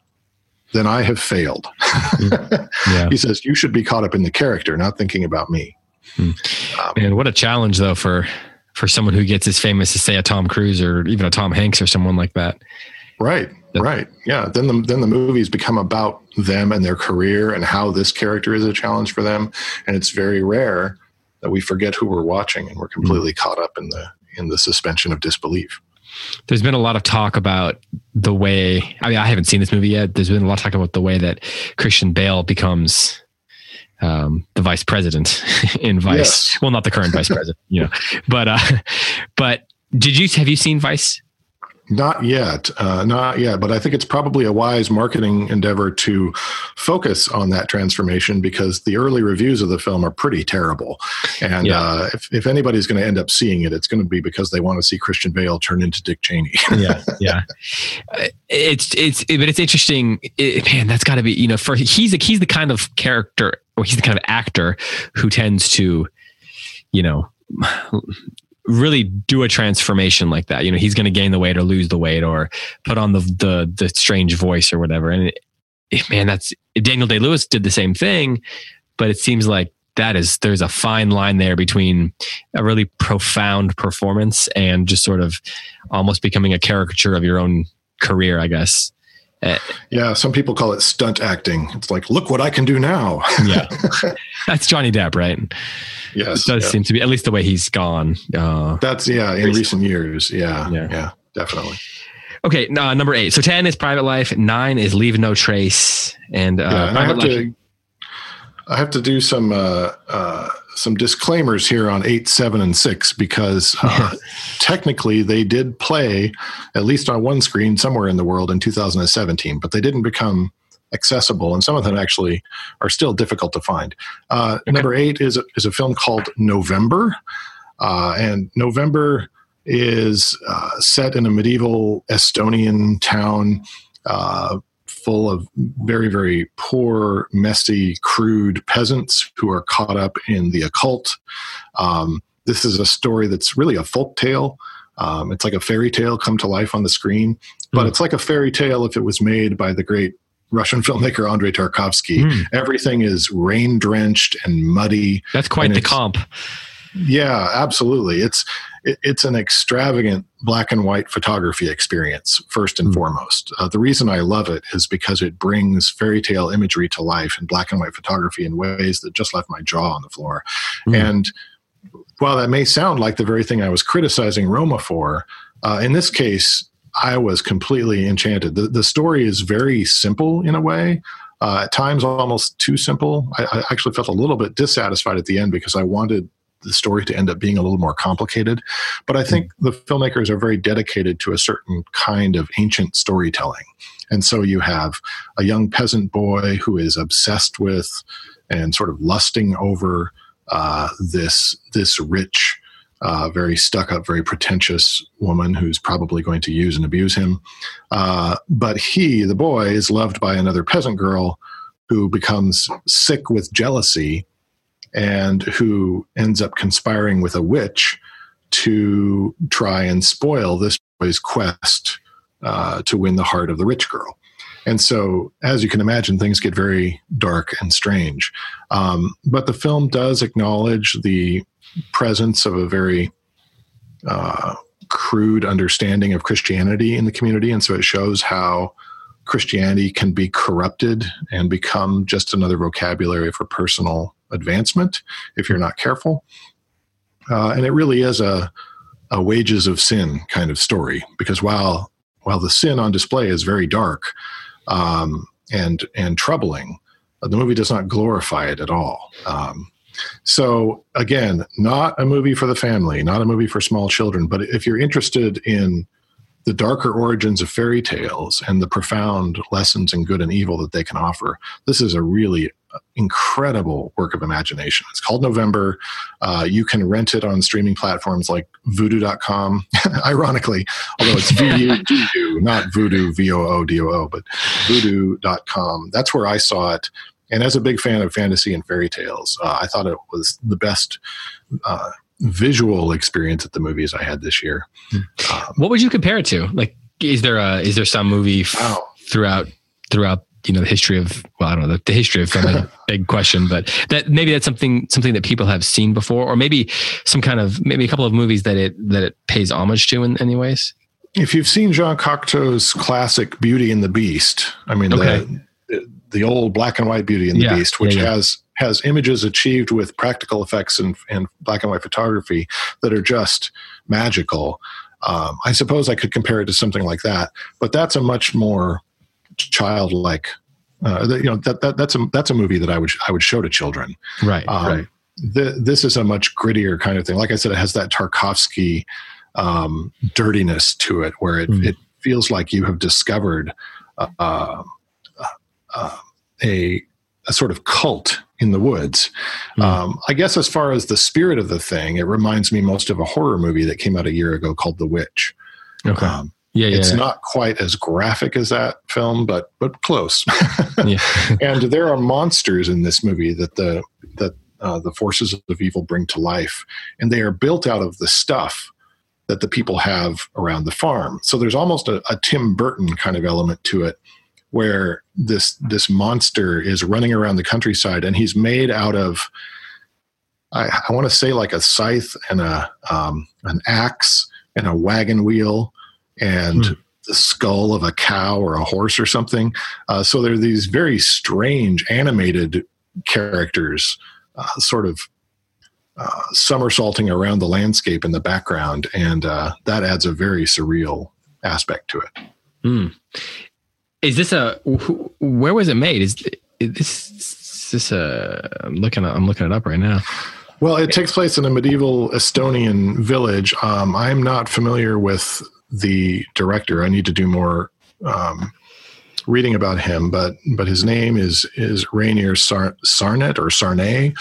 then I have failed. yeah. he says, You should be caught up in the character, not thinking about me. Hmm. Um, Man, what a challenge, though, for for someone who gets as famous as, say, a Tom Cruise or even a Tom Hanks or someone like that. Right, right. Yeah. Then the, then the movies become about them and their career and how this character is a challenge for them. And it's very rare that we forget who we're watching and we're completely mm. caught up in the in the suspension of disbelief there's been a lot of talk about the way I mean I haven't seen this movie yet. There's been a lot of talk about the way that Christian Bale becomes um, the vice president in Vice. Yes. Well, not the current vice president, you know. But uh, but did you have you seen Vice? Not yet, uh, not yet. But I think it's probably a wise marketing endeavor to focus on that transformation because the early reviews of the film are pretty terrible. And yeah. uh, if, if anybody's going to end up seeing it, it's going to be because they want to see Christian Bale turn into Dick Cheney. yeah, yeah. Uh, it's it's but it's interesting. It, man, that's got to be you know for he's a, he's the kind of character or he's the kind of actor who tends to you know really do a transformation like that. You know, he's going to gain the weight or lose the weight or put on the the the strange voice or whatever. And it, man, that's Daniel Day Lewis did the same thing, but it seems like that is there's a fine line there between a really profound performance and just sort of almost becoming a caricature of your own career, I guess. Uh, yeah, some people call it stunt acting. It's like, look what I can do now. yeah, that's Johnny Depp, right? Yes, it does yeah. seem to be at least the way he's gone. Uh, that's yeah, in recent years. Yeah, yeah, yeah, definitely. Okay, uh, number eight. So ten is Private Life. Nine is Leave No Trace, and, uh, yeah, and I have Life. to. I have to do some uh, uh, some disclaimers here on eight, seven, and six because uh, technically they did play at least on one screen somewhere in the world in 2017, but they didn't become accessible, and some of them actually are still difficult to find. Uh, okay. Number eight is a, is a film called November, uh, and November is uh, set in a medieval Estonian town uh, full of very, very poor, messy, crude peasants who are caught up in the occult. Um, this is a story that's really a folk tale. Um, it's like a fairy tale come to life on the screen, but mm. it's like a fairy tale if it was made by the great Russian filmmaker Andrei Tarkovsky. Mm. Everything is rain drenched and muddy. That's quite the comp. Yeah, absolutely. It's it, it's an extravagant black and white photography experience first and mm. foremost. Uh, the reason I love it is because it brings fairy tale imagery to life in black and white photography in ways that just left my jaw on the floor. Mm. And while that may sound like the very thing I was criticizing Roma for, uh, in this case, I was completely enchanted. The, the story is very simple in a way. Uh, at times, almost too simple. I, I, actually felt a little bit dissatisfied at the end because I wanted the story to end up being a little more complicated. But I think the filmmakers are very dedicated to a certain kind of ancient storytelling. And so you have a young peasant boy who is obsessed with and sort of lusting over uh, this this rich, uh, very stuck up, very pretentious woman who's probably going to use and abuse him. Uh, but he, the boy, is loved by another peasant girl who becomes sick with jealousy and who ends up conspiring with a witch to try and spoil this boy's quest uh, to win the heart of the rich girl. And so, as you can imagine, things get very dark and strange. Um, but the film does acknowledge the presence of a very uh, crude understanding of Christianity in the community. And so it shows how Christianity can be corrupted and become just another vocabulary for personal advancement if you're not careful. Uh, and it really is a, a wages of sin kind of story because while while the sin on display is very dark um, and and troubling, uh, the movie does not glorify it at all. Um, so again, not a movie for the family, not a movie for small children, but if you're interested in the darker origins of fairy tales and the profound lessons in good and evil that they can offer, this is a really incredible work of imagination. It's called November. Uh, you can rent it on streaming platforms like vudu.com, ironically, although it's voodoo, not voodoo, V O O D O O, but vudu.com. That's where I saw it. And as a big fan of fantasy and fairy tales, uh, I thought it was the best uh, visual experience at the movies I had this year. Um, what would you compare it to? Like, is there a is there some movie wow. throughout throughout you know the history of well I don't know the, the history of film a big question but that maybe that's something something that people have seen before or maybe some kind of maybe a couple of movies that it that it pays homage to in any ways if you've seen Jean Cocteau's classic Beauty and the Beast I mean okay. the the old black and white Beauty and the yeah, Beast which yeah, yeah. has has images achieved with practical effects and, and black and white photography that are just magical um, I suppose I could compare it to something like that but that's a much more childlike. Uh, you know that, that that's a that's a movie that I would I would show to children. Right. Um, right. The, this is a much grittier kind of thing. Like I said, it has that Tarkovsky um, dirtiness to it, where it, mm. it feels like you have discovered uh, uh, a a sort of cult in the woods. Mm. Um, I guess as far as the spirit of the thing, it reminds me most of a horror movie that came out a year ago called The Witch. Okay. Um, yeah, yeah, it's yeah. not quite as graphic as that film, but but close. yeah. and there are monsters in this movie that the that uh, the forces of evil bring to life, and they are built out of the stuff that the people have around the farm. So there's almost a, a Tim Burton kind of element to it, where this this monster is running around the countryside, and he's made out of I, I want to say like a scythe and a um, an axe and a wagon wheel and hmm. the skull of a cow or a horse or something. Uh, so there are these very strange animated characters, uh, sort of uh, somersaulting around the landscape in the background, and uh, that adds a very surreal aspect to it. Hmm. Is this a? Where was it made? Is, is this? Is this a? I'm looking. I'm looking it up right now. Well, it takes place in a medieval Estonian village. Um, I'm not familiar with the director. I need to do more um, reading about him, but but his name is is Rainier Sar- Sarnet or Sarnay.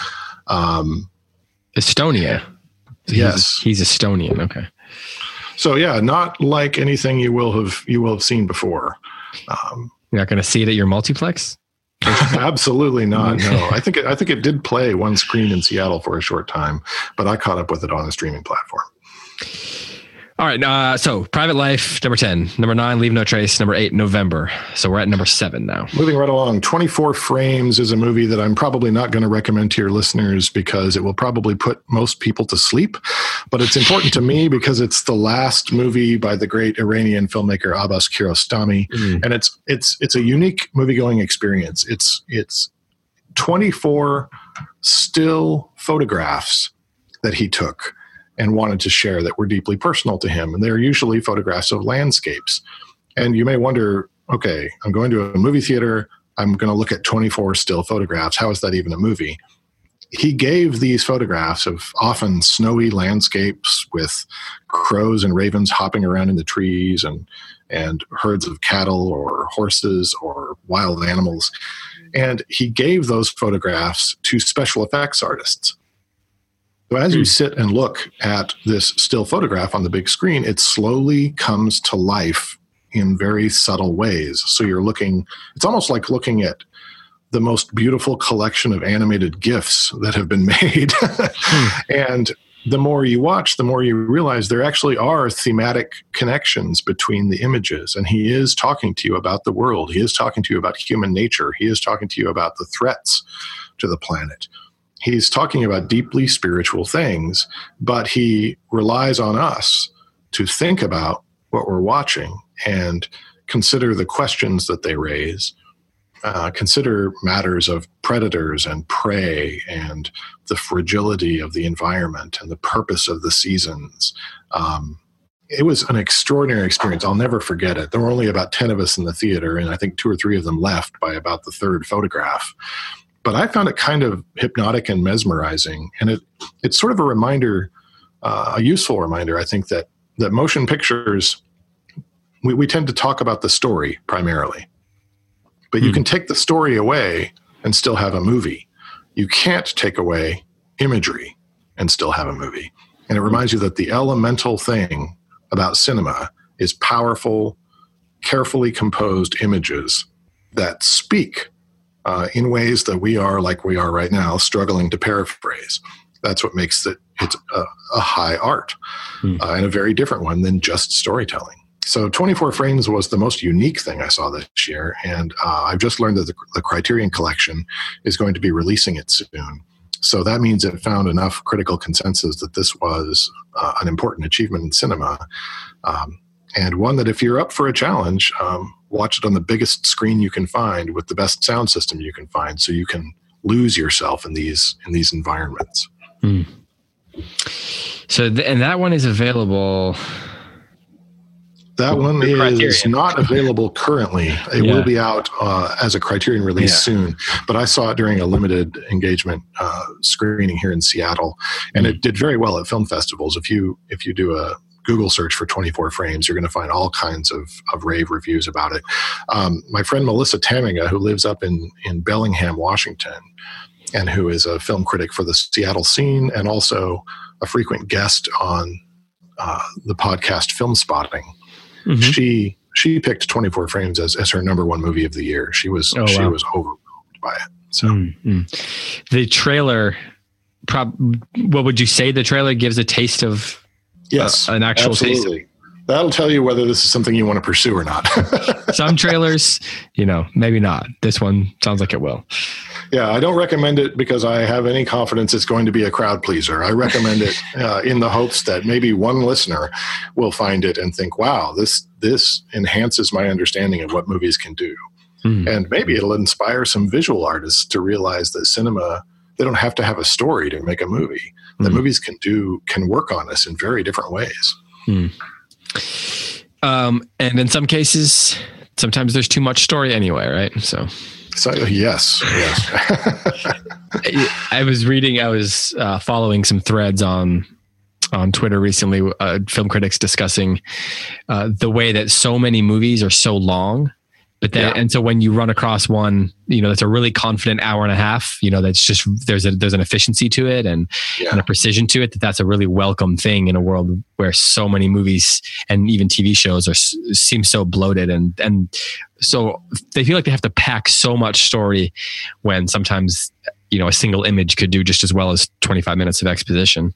Um, Estonia. So yes, he's, he's Estonian. Okay. So yeah, not like anything you will have you will have seen before. Um, You're not going to see it at your multiplex. Absolutely not. No, I think it, I think it did play one screen in Seattle for a short time, but I caught up with it on a streaming platform. All right. Uh, so, Private Life, number 10. Number nine, Leave No Trace. Number eight, November. So, we're at number seven now. Moving right along. 24 Frames is a movie that I'm probably not going to recommend to your listeners because it will probably put most people to sleep. But it's important to me because it's the last movie by the great Iranian filmmaker Abbas Kiarostami. Mm. And it's it's it's a unique movie going experience. It's it's 24 still photographs that he took and wanted to share that were deeply personal to him. And they're usually photographs of landscapes. And you may wonder, okay, I'm going to a movie theater. I'm going to look at 24 still photographs. How is that even a movie? He gave these photographs of often snowy landscapes with crows and ravens hopping around in the trees and, and herds of cattle or horses or wild animals. And he gave those photographs to special effects artists so as you hmm. sit and look at this still photograph on the big screen, it slowly comes to life in very subtle ways. So you're looking, it's almost like looking at the most beautiful collection of animated GIFs that have been made. hmm. And the more you watch, the more you realize there actually are thematic connections between the images. And he is talking to you about the world. He is talking to you about human nature. He is talking to you about the threats to the planet he's talking about deeply spiritual things, but he relies on us to think about what we're watching and consider the questions that they raise. Uh, consider matters of predators and prey and the fragility of the environment and the purpose of the seasons. Um, it was an extraordinary experience. I'll never forget it. There were only about 10 of us in the theater, and I think two or three of them left by about the third photograph but I found it kind of hypnotic and mesmerizing, and it it's sort of a reminder, uh, a useful reminder, I think that that motion pictures we, we tend to talk about the story primarily, but you mm. can take the story away and still have a movie. You can't take away imagery and still have a movie. And it reminds you that the elemental thing about cinema is powerful, carefully composed images that speak uh, in ways that we are, like we are right now, struggling to paraphrase. That's what makes it it's a, a high art hmm. uh, and a very different one than just storytelling. So 24 frames was the most unique thing I saw this year, and uh, I've just learned that the, the Criterion Collection is going to be releasing it soon. So that means it found enough critical consensus that this was uh, an important achievement in cinema, um, and one that if you're up for a challenge, um, watch it on the biggest screen you can find with the best sound system you can find, so you can lose yourself in these in these environments. Mm. So, th- and that one is available. That one is Criterion. not available currently. It yeah. will be out uh, as a Criterion release yeah. soon. But I saw it during a limited engagement uh, screening here in Seattle, and mm-hmm. it did very well at film festivals. If you if you do a Google search for 24 frames, you're going to find all kinds of, of rave reviews about it. Um, my friend Melissa Tamminga, who lives up in, in Bellingham, Washington, and who is a film critic for the Seattle scene and also a frequent guest on uh, the podcast Film Spotting. Mm-hmm. She she picked 24 frames as, as her number one movie of the year. She was oh, she wow. was overwhelmed by it. So mm-hmm. the trailer prob what would you say the trailer gives a taste of yes uh, an actual absolutely. taste That'll tell you whether this is something you want to pursue or not. Some trailers, you know, maybe not. This one sounds like it will. Yeah, I don't recommend it because I have any confidence it's going to be a crowd pleaser. I recommend it uh, in the hopes that maybe one listener will find it and think, "Wow, this this enhances my understanding of what movies can do." Mm. And maybe it'll inspire some visual artists to realize that cinema they don't have to have a story to make a movie. That mm. movies can do can work on us in very different ways. Mm. Um, and in some cases, sometimes there's too much story anyway, right? So so yes, yes. I was reading. I was uh, following some threads on on Twitter recently. Uh, film critics discussing uh, the way that so many movies are so long but then, yeah. and so when you run across one, you know, that's a really confident hour and a half, you know, that's just, there's a, there's an efficiency to it and, yeah. and a precision to it that that's a really welcome thing in a world where so many movies and even TV shows are, seem so bloated and, and so they feel like they have to pack so much story when sometimes, you know, a single image could do just as well as 25 minutes of exposition.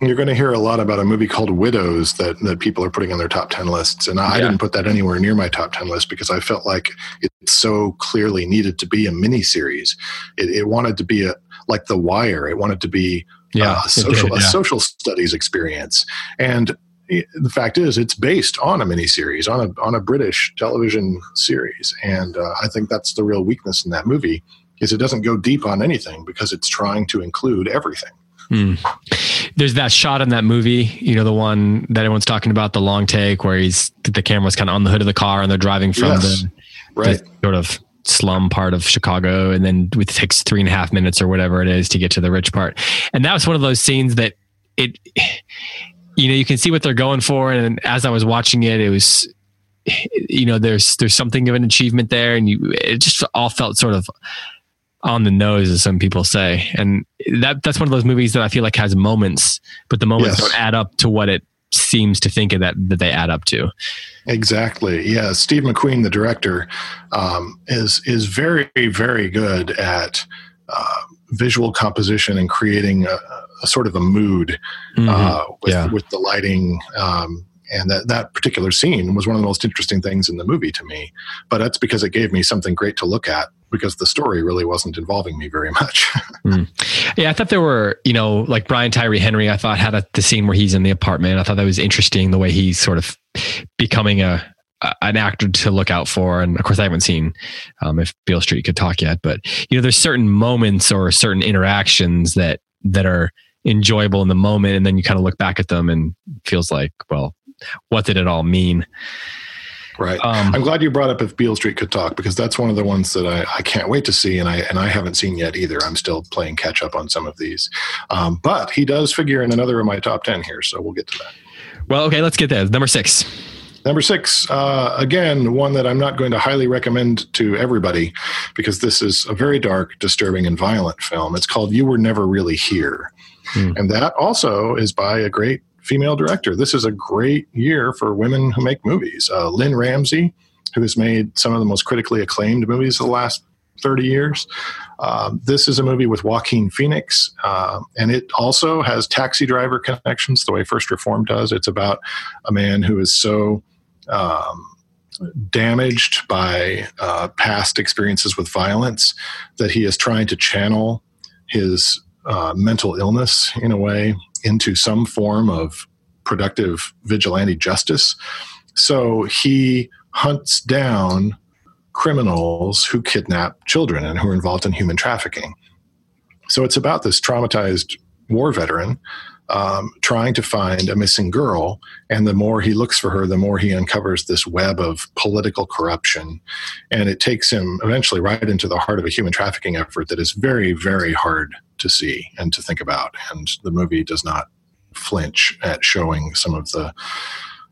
You're going to hear a lot about a movie called Widows that, that people are putting on their top 10 lists. And I yeah. didn't put that anywhere near my top 10 list because I felt like it so clearly needed to be a mini series. It, it wanted to be a, like The Wire. It wanted to be yeah, a, social, did, yeah. a social studies experience. And the fact is, it's based on a miniseries, on a on a British television series, and uh, I think that's the real weakness in that movie is it doesn't go deep on anything because it's trying to include everything. Mm. There's that shot in that movie, you know, the one that everyone's talking about, the long take where he's the camera's kind of on the hood of the car and they're driving from yes. the, right. the sort of slum part of Chicago, and then it takes three and a half minutes or whatever it is to get to the rich part. And that was one of those scenes that it, you know, you can see what they're going for. And as I was watching it, it was, you know, there's there's something of an achievement there, and you it just all felt sort of on the nose, as some people say. And that that's one of those movies that I feel like has moments, but the moments yes. don't add up to what it seems to think of that that they add up to. Exactly. Yeah, Steve McQueen, the director, um, is is very very good at uh, visual composition and creating a, a sort of a mood mm-hmm. uh, with, yeah. with the lighting. Um, and that, that particular scene was one of the most interesting things in the movie to me. But that's because it gave me something great to look at because the story really wasn't involving me very much. mm. Yeah, I thought there were, you know, like Brian Tyree Henry, I thought had a, the scene where he's in the apartment. I thought that was interesting the way he's sort of becoming a, an actor to look out for. And of course, I haven't seen um, if Beale Street could talk yet, but you know, there's certain moments or certain interactions that that are enjoyable in the moment, and then you kind of look back at them and feels like, well, what did it all mean? Right. Um, I'm glad you brought up if Beale Street could talk because that's one of the ones that I, I can't wait to see, and I and I haven't seen yet either. I'm still playing catch up on some of these, um, but he does figure in another of my top ten here, so we'll get to that. Well, okay, let's get there. Number six. Number six, uh, again, one that I'm not going to highly recommend to everybody because this is a very dark, disturbing, and violent film. It's called You Were Never Really Here. Mm. And that also is by a great female director. This is a great year for women who make movies. Uh, Lynne Ramsay, who has made some of the most critically acclaimed movies of the last 30 years. Uh, this is a movie with Joaquin Phoenix, uh, and it also has taxi driver connections the way First Reform does. It's about a man who is so um, damaged by uh, past experiences with violence that he is trying to channel his uh, mental illness in a way into some form of productive vigilante justice. So he hunts down criminals who kidnap children and who are involved in human trafficking. So it's about this traumatized war veteran um, trying to find a missing girl. And the more he looks for her, the more he uncovers this web of political corruption. And it takes him eventually right into the heart of a human trafficking effort that is very, very hard to see and to think about. And the movie does not flinch at showing some of the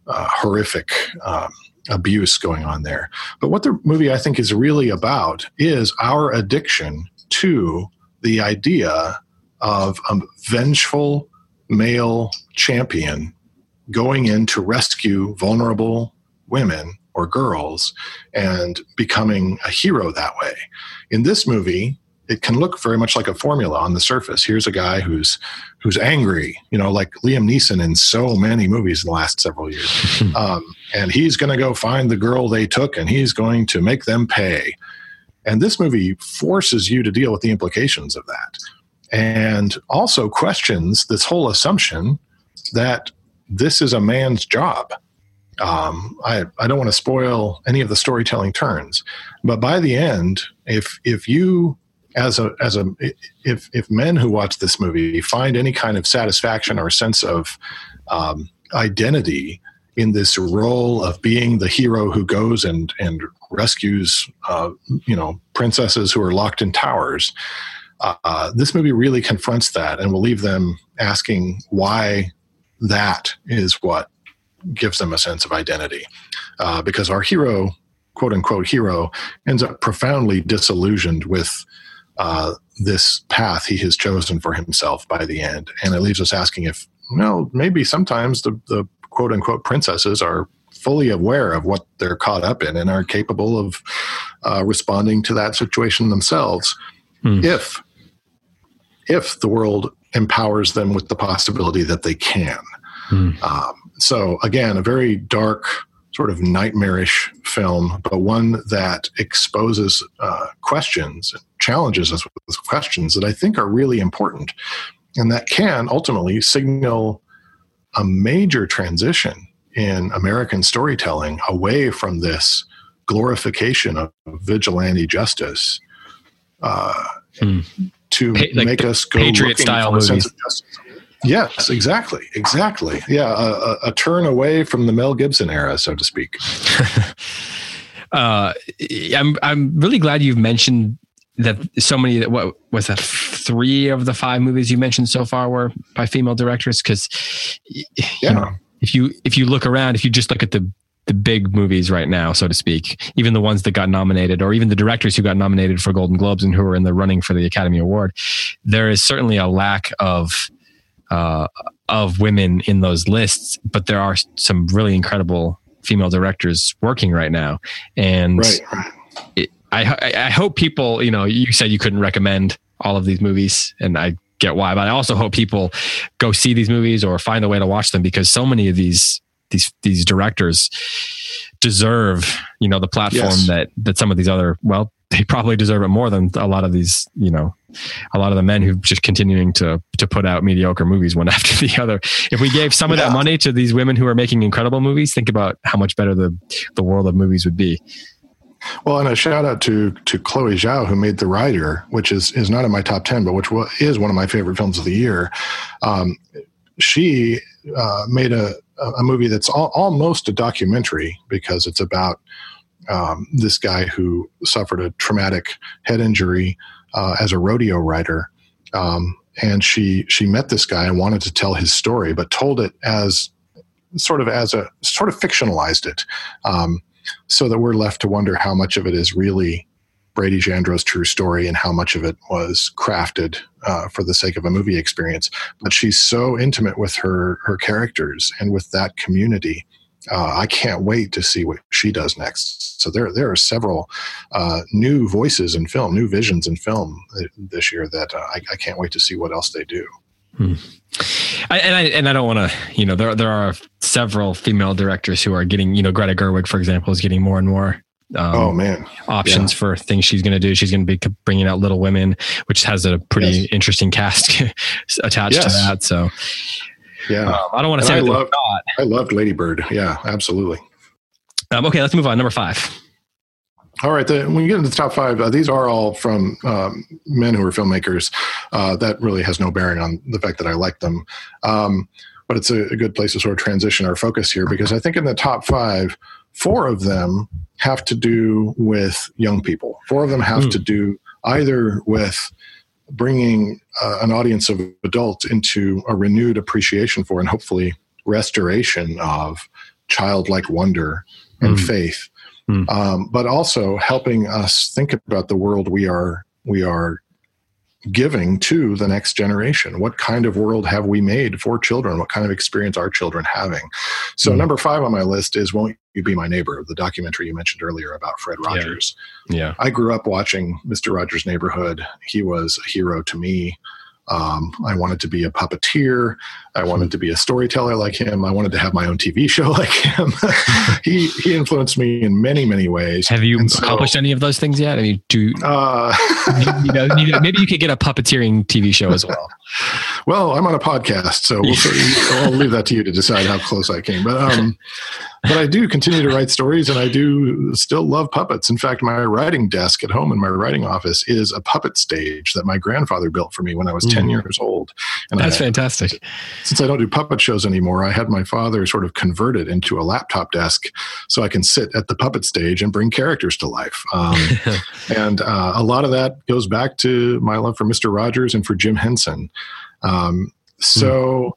uh, horrific um, abuse going on there. But what the movie I think is really about is our addiction to the idea of a vengeful male champion going in to rescue vulnerable women or girls and becoming a hero that way. In this movie, it can look very much like a formula on the surface. Here's a guy who's who's angry, you know, like Liam Neeson in so many movies in the last several years, um, and he's going to go find the girl they took, and he's going to make them pay. And this movie forces you to deal with the implications of that, and also questions this whole assumption that this is a man's job. Um, I, I don't want to spoil any of the storytelling turns, but by the end, if if you as a as a if if men who watch this movie find any kind of satisfaction or sense of um, identity in this role of being the hero who goes and and rescues uh, you know princesses who are locked in towers. Uh, this movie really confronts that and will leave them asking why that is what gives them a sense of identity. Uh, because our hero, quote unquote hero, ends up profoundly disillusioned with uh, this path he has chosen for himself by the end. And it leaves us asking if, no, maybe sometimes the, the quote unquote princesses are fully aware of what they're caught up in and are capable of uh, responding to that situation themselves hmm. if if the world empowers them with the possibility that they can. Hmm. Um, so again, a very dark sort of nightmarish film, but one that exposes uh, questions, and challenges us with questions that I think are really important, and that can ultimately signal a major transition in American storytelling away from this glorification of vigilante justice uh, hmm. to pa- like make us go patriot style movies. Yes, exactly, exactly. Yeah, a, a, turn away from the Mel Gibson era, so to speak. uh, I'm I'm really glad you've mentioned that so many. What was that? Three of the five movies you mentioned so far were by female directors. Because yeah, know, if you if you look around, if you just look at the the big movies right now, so to speak, even the ones that got nominated, or even the directors who got nominated for Golden Globes and who are in the running for the Academy Award, there is certainly a lack of uh, of women in those lists, but there are some really incredible female directors working right now, and right. It, I, I hope people, you know, you said you couldn't recommend all of these movies, and I get why, but I also hope people go see these movies or find a way to watch them because so many of these these these directors deserve, you know, the platform yes. that that some of these other well they probably deserve it more than a lot of these, you know, a lot of the men who just continuing to to put out mediocre movies one after the other. If we gave some of that money to these women who are making incredible movies, think about how much better the the world of movies would be. Well, and a shout out to to Chloe Zhao who made The Rider, which is is not in my top ten, but which is one of my favorite films of the year. Um, she uh, made a, a movie that's all, almost a documentary because it's about um, this guy who suffered a traumatic head injury uh, as a rodeo rider. Um, and she she met this guy and wanted to tell his story, but told it as sort of as a sort of fictionalized it, um, so that we're left to wonder how much of it is really Brady Jandreau's true story and how much of it was crafted uh, for the sake of a movie experience. But she's so intimate with her her characters and with that community. Uh, I can't wait to see what she does next. So there there are several uh, new voices in film, new visions in film this year that uh, I, I, can't wait to see what else they do. Hmm. I, and I and I don't want to, you know, there there are several female directors who are getting, you know, Greta Gerwig, for example, is getting more and more um, oh man options yeah. for things she's going to do she's going to be bringing out little women which has a pretty yes. interesting cast attached yes. to that so yeah um, i don't want to say I loved, I loved ladybird yeah absolutely um, okay let's move on number five all right. The, when you get into the top five, uh, these are all from um, men who are filmmakers. Uh, that really has no bearing on the fact that I like them. Um, but it's a, a, good place to sort of transition our focus here because I think in the top five, four of them have to do with young people. Four of them have mm. to do either with bringing uh, an audience of adults into a renewed appreciation for and hopefully restoration of childlike wonder and mm. faith, mm. Um, but also helping us think about the world we are we are giving to the next generation? What kind of world have we made for children? What kind of experience are children having? So, mm. number five on my list is Won't You Be My Neighbor, the documentary you mentioned earlier about Fred Rogers. Yeah. yeah. I grew up watching Mr. Rogers' Neighborhood. He was a hero to me. Um, I wanted to be a puppeteer. I wanted to be a storyteller like him. I wanted to have my own TV show like him. he he influenced me in many many ways. Have you so, accomplished any of those things yet? I mean, do uh, you, know, maybe you could get a puppeteering TV show as well. Well, I'm on a podcast, so we'll, I'll leave that to you to decide how close I came. But um, but I do continue to write stories and I do still love puppets. In fact, my writing desk at home in my writing office is a puppet stage that my grandfather built for me when I was mm. 10 years old. And That's I, fantastic. Since I don't do puppet shows anymore, I had my father sort of convert it into a laptop desk so I can sit at the puppet stage and bring characters to life. Um, and uh, a lot of that goes back to my love for Mr. Rogers and for Jim Henson. Um, so. Mm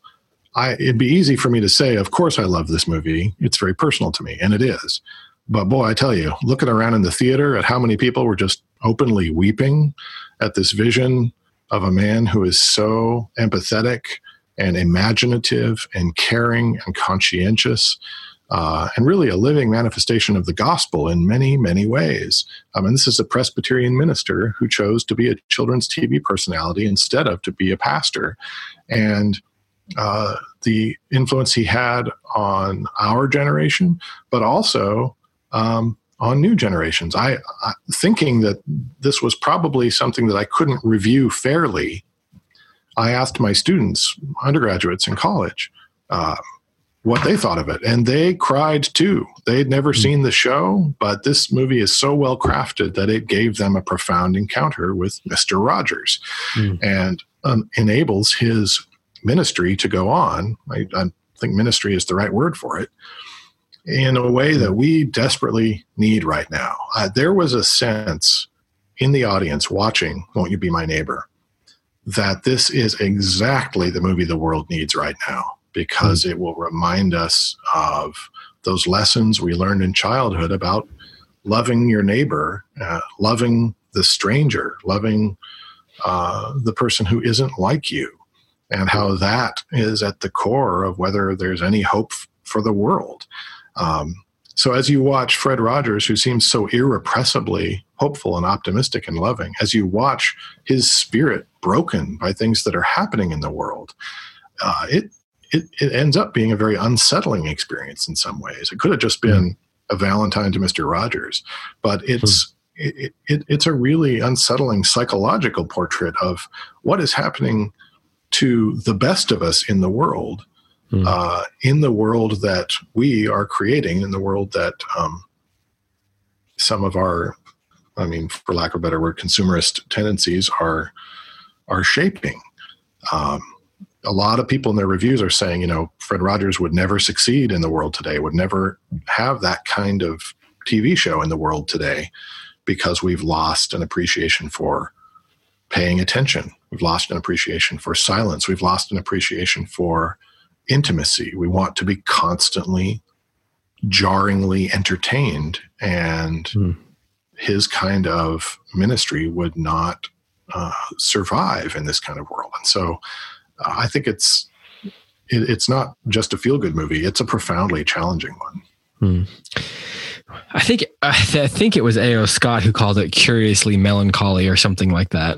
I, it'd be easy for me to say, of course, I love this movie. It's very personal to me, and it is. But boy, I tell you, looking around in the theater at how many people were just openly weeping at this vision of a man who is so empathetic and imaginative and caring and conscientious. Uh, and really a living manifestation of the gospel in many, many ways. I mean, this is a Presbyterian minister who chose to be a children's TV personality instead of to be a pastor. And uh, the influence he had on our generation, but also um, on new generations. I, I, thinking that this was probably something that I couldn't review fairly. I asked my students, undergraduates in college, uh, what they thought of it, and they cried too. They had never mm-hmm. seen the show, but this movie is so well crafted that it gave them a profound encounter with Mister Rogers, mm. and um, enables his ministry to go on. I, I think ministry is the right word for it in a way that we desperately need right now. Uh, there was a sense in the audience watching Won't You Be My Neighbor that this is exactly the movie the world needs right now because it will remind us of those lessons we learned in childhood about loving your neighbor, uh, loving the stranger, loving uh, the person who isn't like you and how that is at the core of whether there's any hope f- for the world. Um, so as you watch Fred Rogers, who seems so irrepressibly hopeful and optimistic and loving, as you watch his spirit broken by things that are happening in the world, uh, it, it it ends up being a very unsettling experience in some ways. It could have just been a Valentine to Mister Rogers, but it's. Mm. It, it, it's a really unsettling psychological portrait of what is happening to the best of us in the world, mm. uh, in the world that we are creating, in the world that um, some of our, I mean, for lack of a better word, consumerist tendencies are are shaping. Um, a lot of people in their reviews are saying, you know, Fred Rogers would never succeed in the world today, would never have that kind of TV show in the world today because we've lost an appreciation for paying attention. We've lost an appreciation for silence. We've lost an appreciation for intimacy. We want to be constantly, jarringly entertained. And mm. his kind of ministry would not uh, survive in this kind of world. And so I think it's it, it's not just a feel good movie; it's a profoundly challenging one. Hmm. I think I, th- I, think it was A.O. Scott who called it curiously melancholy or something like that,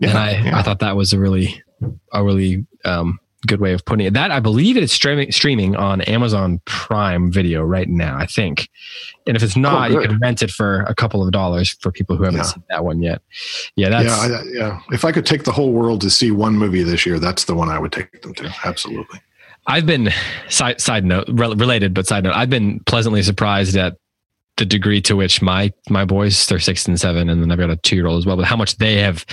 yeah, and I yeah. I thought that was a really a really um, good way of putting it. That I believe it's streaming streaming on Amazon Prime Video right now. I think, and if it's not, oh, you can rent it for a couple of dollars for people who haven't yeah. seen that one yet. Yeah, that's yeah, I, yeah. If I could take the whole world to see one movie this year, that's the one I would take them to. Absolutely. I've been side side note related, but side note. I've been pleasantly surprised at the degree to which my my boys they're six and seven, and then I've got a two year old as well. But how much they have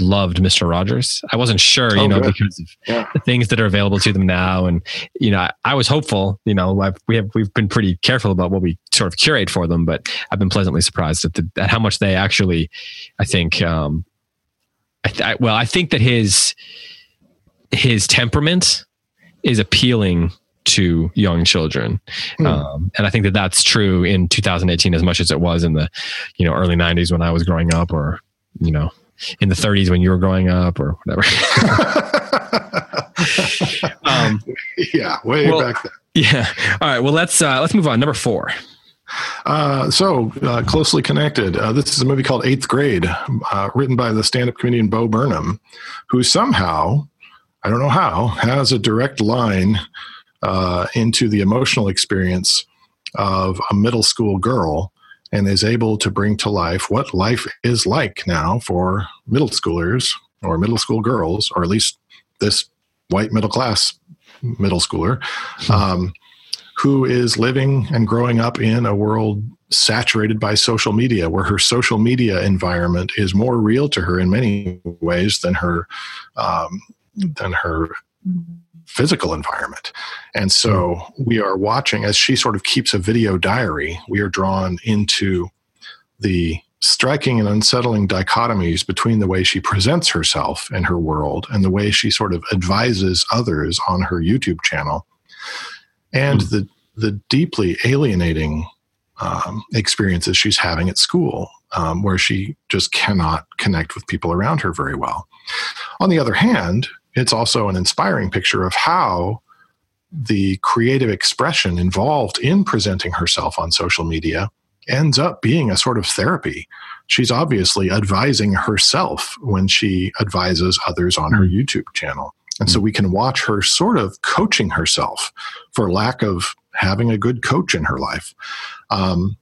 loved Mr. Rogers. I wasn't sure, you oh, know, good. because of yeah. the things that are available to them now. And, you know, I, I was hopeful, you know, I've, we have, we've been pretty careful about what we sort of curate for them, but I've been pleasantly surprised at, the, at how much they actually, I think, um, I th- I, well, I think that his, his temperament is appealing to young children. Mm. Um, and I think that that's true in 2018 as much as it was in the, you know, early 90s when I was growing up or, you know, in the 30s when you were growing up or whatever. um, yeah, way well, back then. Yeah. All right. Well, let's uh, let's move on. Number four. Uh, so uh, closely connected. Uh, this is a movie called Eighth Grade, uh, written by the stand-up comedian Bo Burnham, who somehow, I don't know how, has a direct line uh, into the emotional experience of a middle school girl and is able to bring to life what life is like now for middle schoolers or middle school girls, or at least this white middle class middle schooler, um, who is living and growing up in a world saturated by social media, where her social media environment is more real to her in many ways than her um, than her physical environment. And so hmm. we are watching as she sort of keeps a video diary, we are drawn into the striking and unsettling dichotomies between the way she presents herself in her world and the way she sort of advises others on her YouTube channel and mm. the the deeply alienating um, experiences she's having at school um, where she just cannot connect with people around her very well. On the other hand, it's also an inspiring picture of how the creative expression involved in presenting herself on social media ends up being a sort of therapy. She's obviously advising herself when she advises others on her hmm. YouTube channel. And so hmm. we can watch her sort of coaching herself for lack of having a good coach in her life. Um,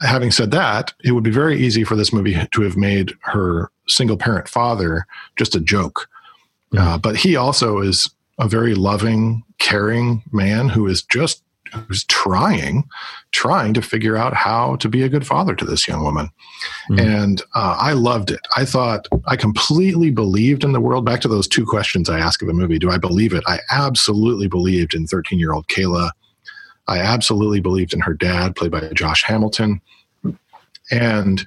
having said that, it would be very easy for this movie to have made her single parent father just a joke uh, but he also is a very loving, caring man who is just who's trying, trying to figure out how to be a good father to this young woman. Mm. And uh, I loved it. I thought I completely believed in the world. Back to those two questions I ask of a movie: Do I believe it? I absolutely believed in 13 year old Kayla. I absolutely believed in her dad, played by Josh Hamilton. And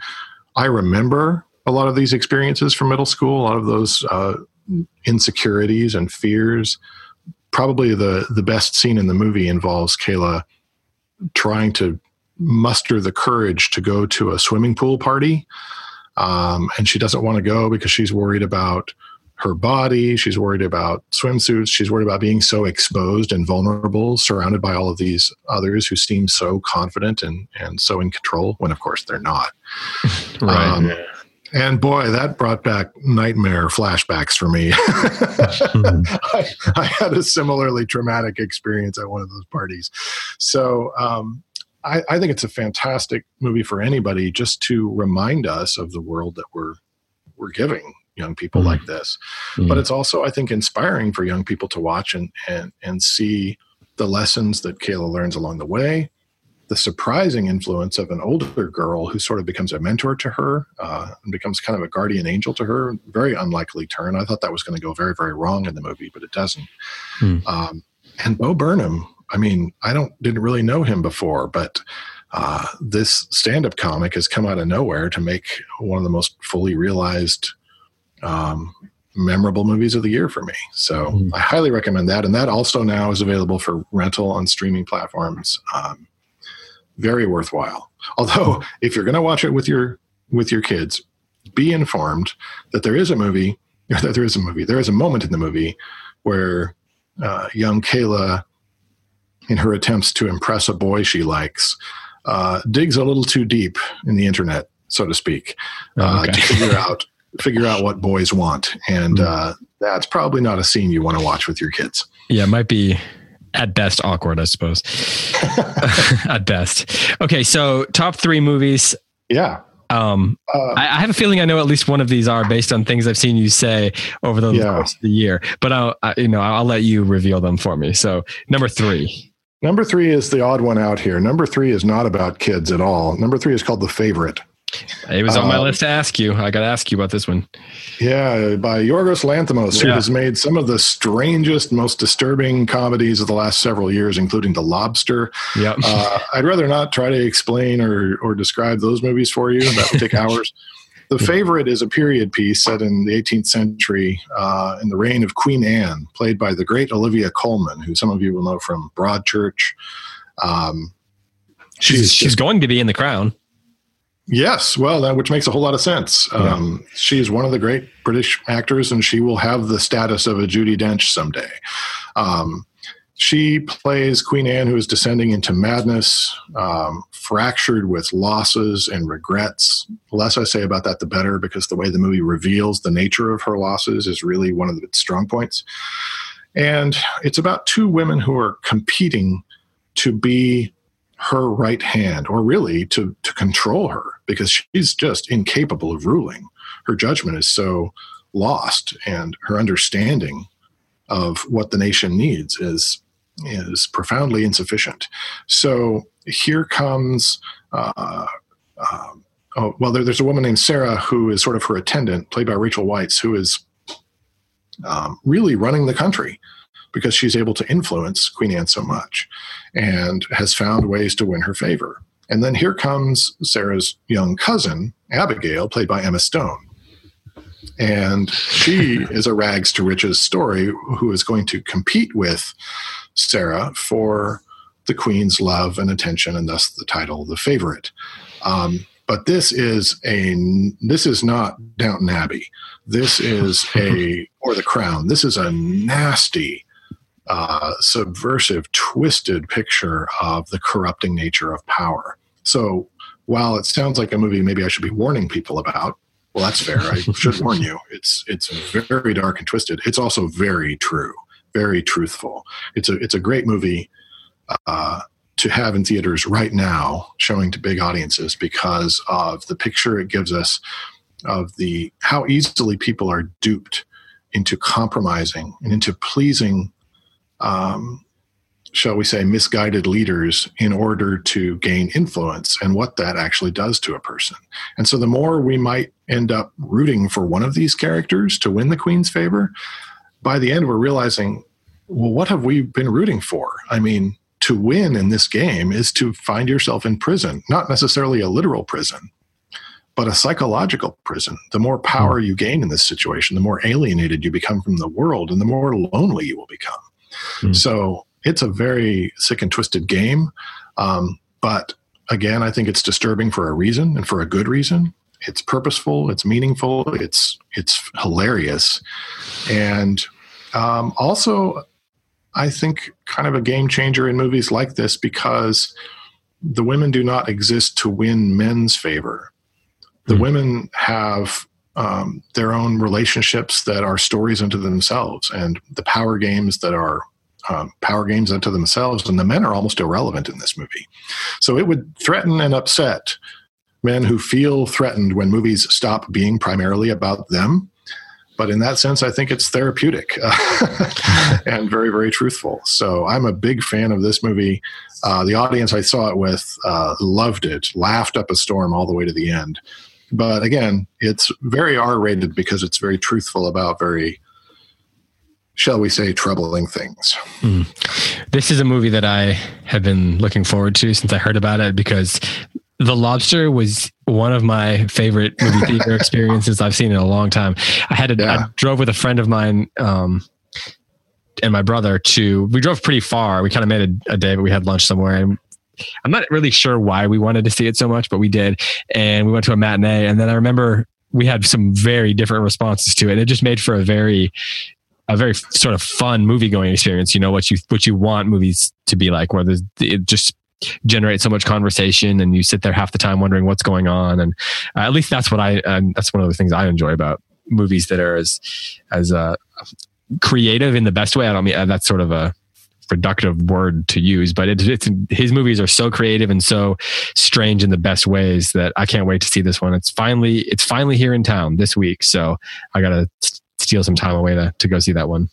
I remember a lot of these experiences from middle school, a lot of those uh, insecurities and fears. Probably the the best scene in the movie involves Kayla trying to muster the courage to go to a swimming pool party, um, and she doesn't want to go because she's worried about her body. She's worried about swimsuits. She's worried about being so exposed and vulnerable, surrounded by all of these others who seem so confident and, and so in control, when of course they're not. right. Um, and boy, that brought back nightmare flashbacks for me. I, I, had a similarly traumatic experience at one of those parties. So um, I, I, think it's a fantastic movie for anybody just to remind us of the world that we're we're giving young people mm like this. mm But it's also, I think, inspiring for young people to watch and and and see the lessons that Kayla learns along the way the surprising influence of an older girl who sort of becomes a mentor to her uh, and becomes kind of a guardian angel to her. Very unlikely turn. I thought that was going to go very, very wrong in the movie, but it doesn't. Hmm. Um, and Bo Burnham, I mean, I don't didn't really know him before, but uh, this stand-up comic has come out of nowhere to make one of the most fully realized um, memorable movies of the year for me. So mm. I highly recommend that. And that also now is available for rental on streaming platforms. Um, very worthwhile. Although, if you're going to watch it with your with your kids, be informed that there is a movie. That there is a movie. There is a moment in the movie where uh, young Kayla, in her attempts to impress a boy she likes, uh, digs a little too deep in the internet, so to speak, uh, okay. to figure out figure out what boys want, and mm. uh, that's probably not a scene you want to watch with your kids. Yeah, it might be at best awkward, I suppose. at best. Okay, so top three movies. Yeah. Um, uh, I, I, have a feeling I know at least one of these are based on things I've seen you say over the yeah. course of the year. But I'll, I, you know, I'll let you reveal them for me. So number three. Number three is the odd one out here. Number three is not about kids at all. Number three is called The Favorite. It was on my uh, list to ask you. I got to ask you about this one. Yeah, by Yorgos Lanthimos, yeah. who has made some of the strangest, most disturbing comedies of the last several years, including The Lobster. Yep. Uh, I'd rather not try to explain or, or describe those movies for you. That would take hours. The Favorite is a period piece set in the 18th century uh, in the reign of Queen Anne, played by the great Olivia Colman, who some of you will know from Broadchurch. Um, she's, she's going to be in The Crown. Yes, well, that, which makes a whole lot of sense. Yeah. Um, she's one of the great British actors, and she will have the status of a Judi Dench someday. Um, she plays Queen Anne, who is descending into madness, um, fractured with losses and regrets. The less I say about that, the better, because the way the movie reveals the nature of her losses is really one of its strong points. And it's about two women who are competing to be her right hand, or really to, to control her, because she's just incapable of ruling. Her judgment is so lost, and her understanding of what the nation needs is is profoundly insufficient. So here comes. Uh, uh, oh, well, there, there's a woman named Sarah who is sort of her attendant, played by Rachel Weisz, who is um, really running the country because she's able to influence Queen Anne so much and has found ways to win her favor. And then here comes Sarah's young cousin, Abigail, played by Emma Stone. And she is a rags to riches story who is going to compete with Sarah for the queen's love and attention, and thus the title, the favorite. Um, but this is a this is not Downton Abbey. This is a or the Crown. This is a nasty uh, subversive, twisted picture of the corrupting nature of power. So while it sounds like a movie maybe I should be warning people about, well, that's fair. I should warn you. It's it's very dark and twisted. It's also very true, very truthful. It's a it's a great movie uh, to have in theaters right now, showing to big audiences because of the picture it gives us of the how easily people are duped into compromising and into pleasing um, shall we say, misguided leaders in order to gain influence and what that actually does to a person. And so the more we might end up rooting for one of these characters to win the Queen's favor, by the end we're realizing, well, what have we been rooting for? I mean, to win in this game is to find yourself in prison, not necessarily a literal prison, but a psychological prison. The more power you gain in this situation, the more alienated you become from the world and the more lonely you will become. Mm. So it's a very sick and twisted game. Um, but again, I think it's disturbing for a reason and for a good reason. It's purposeful. It's meaningful. It's it's hilarious, and um, also, I think kind of a game changer in movies like this because the women do not exist to win men's favor. The mm. women have um, their own relationships that are stories unto themselves, and the power games that are um, power games unto themselves, and the men are almost irrelevant in this movie. So it would threaten and upset men who feel threatened when movies stop being primarily about them. but in that sense, I think it's therapeutic and very, very truthful. So I'm a big fan of this movie. Uh, the audience I saw it with uh, loved it, laughed up a storm all the way to the end. But again, it's very R rated because it's very truthful about very shall we say, troubling things. Mm. This is a movie that I have been looking forward to since I heard about it because The Lobster was one of my favorite movie theater experiences I've seen in a long time. I had to, yeah. I drove with a friend of mine, um, and my brother to, we drove pretty far. We kind of made a, a day, but we had lunch somewhere and I'm not really sure why we wanted to see it so much, but we did. And we went to a matinee. And then I remember we had some very different responses to it. It just made for a very a very sort of fun movie going experience. You know what you what you want movies to be like, where it just generates so much conversation, and you sit there half the time wondering what's going on. And uh, at least that's what I um, that's one of the things I enjoy about movies that are as as uh, creative in the best way. I don't mean uh, that's sort of a reductive word to use, but it, it's his movies are so creative and so strange in the best ways that I can't wait to see this one. It's finally it's finally here in town this week, so I gotta steal some time away to, to go see that one.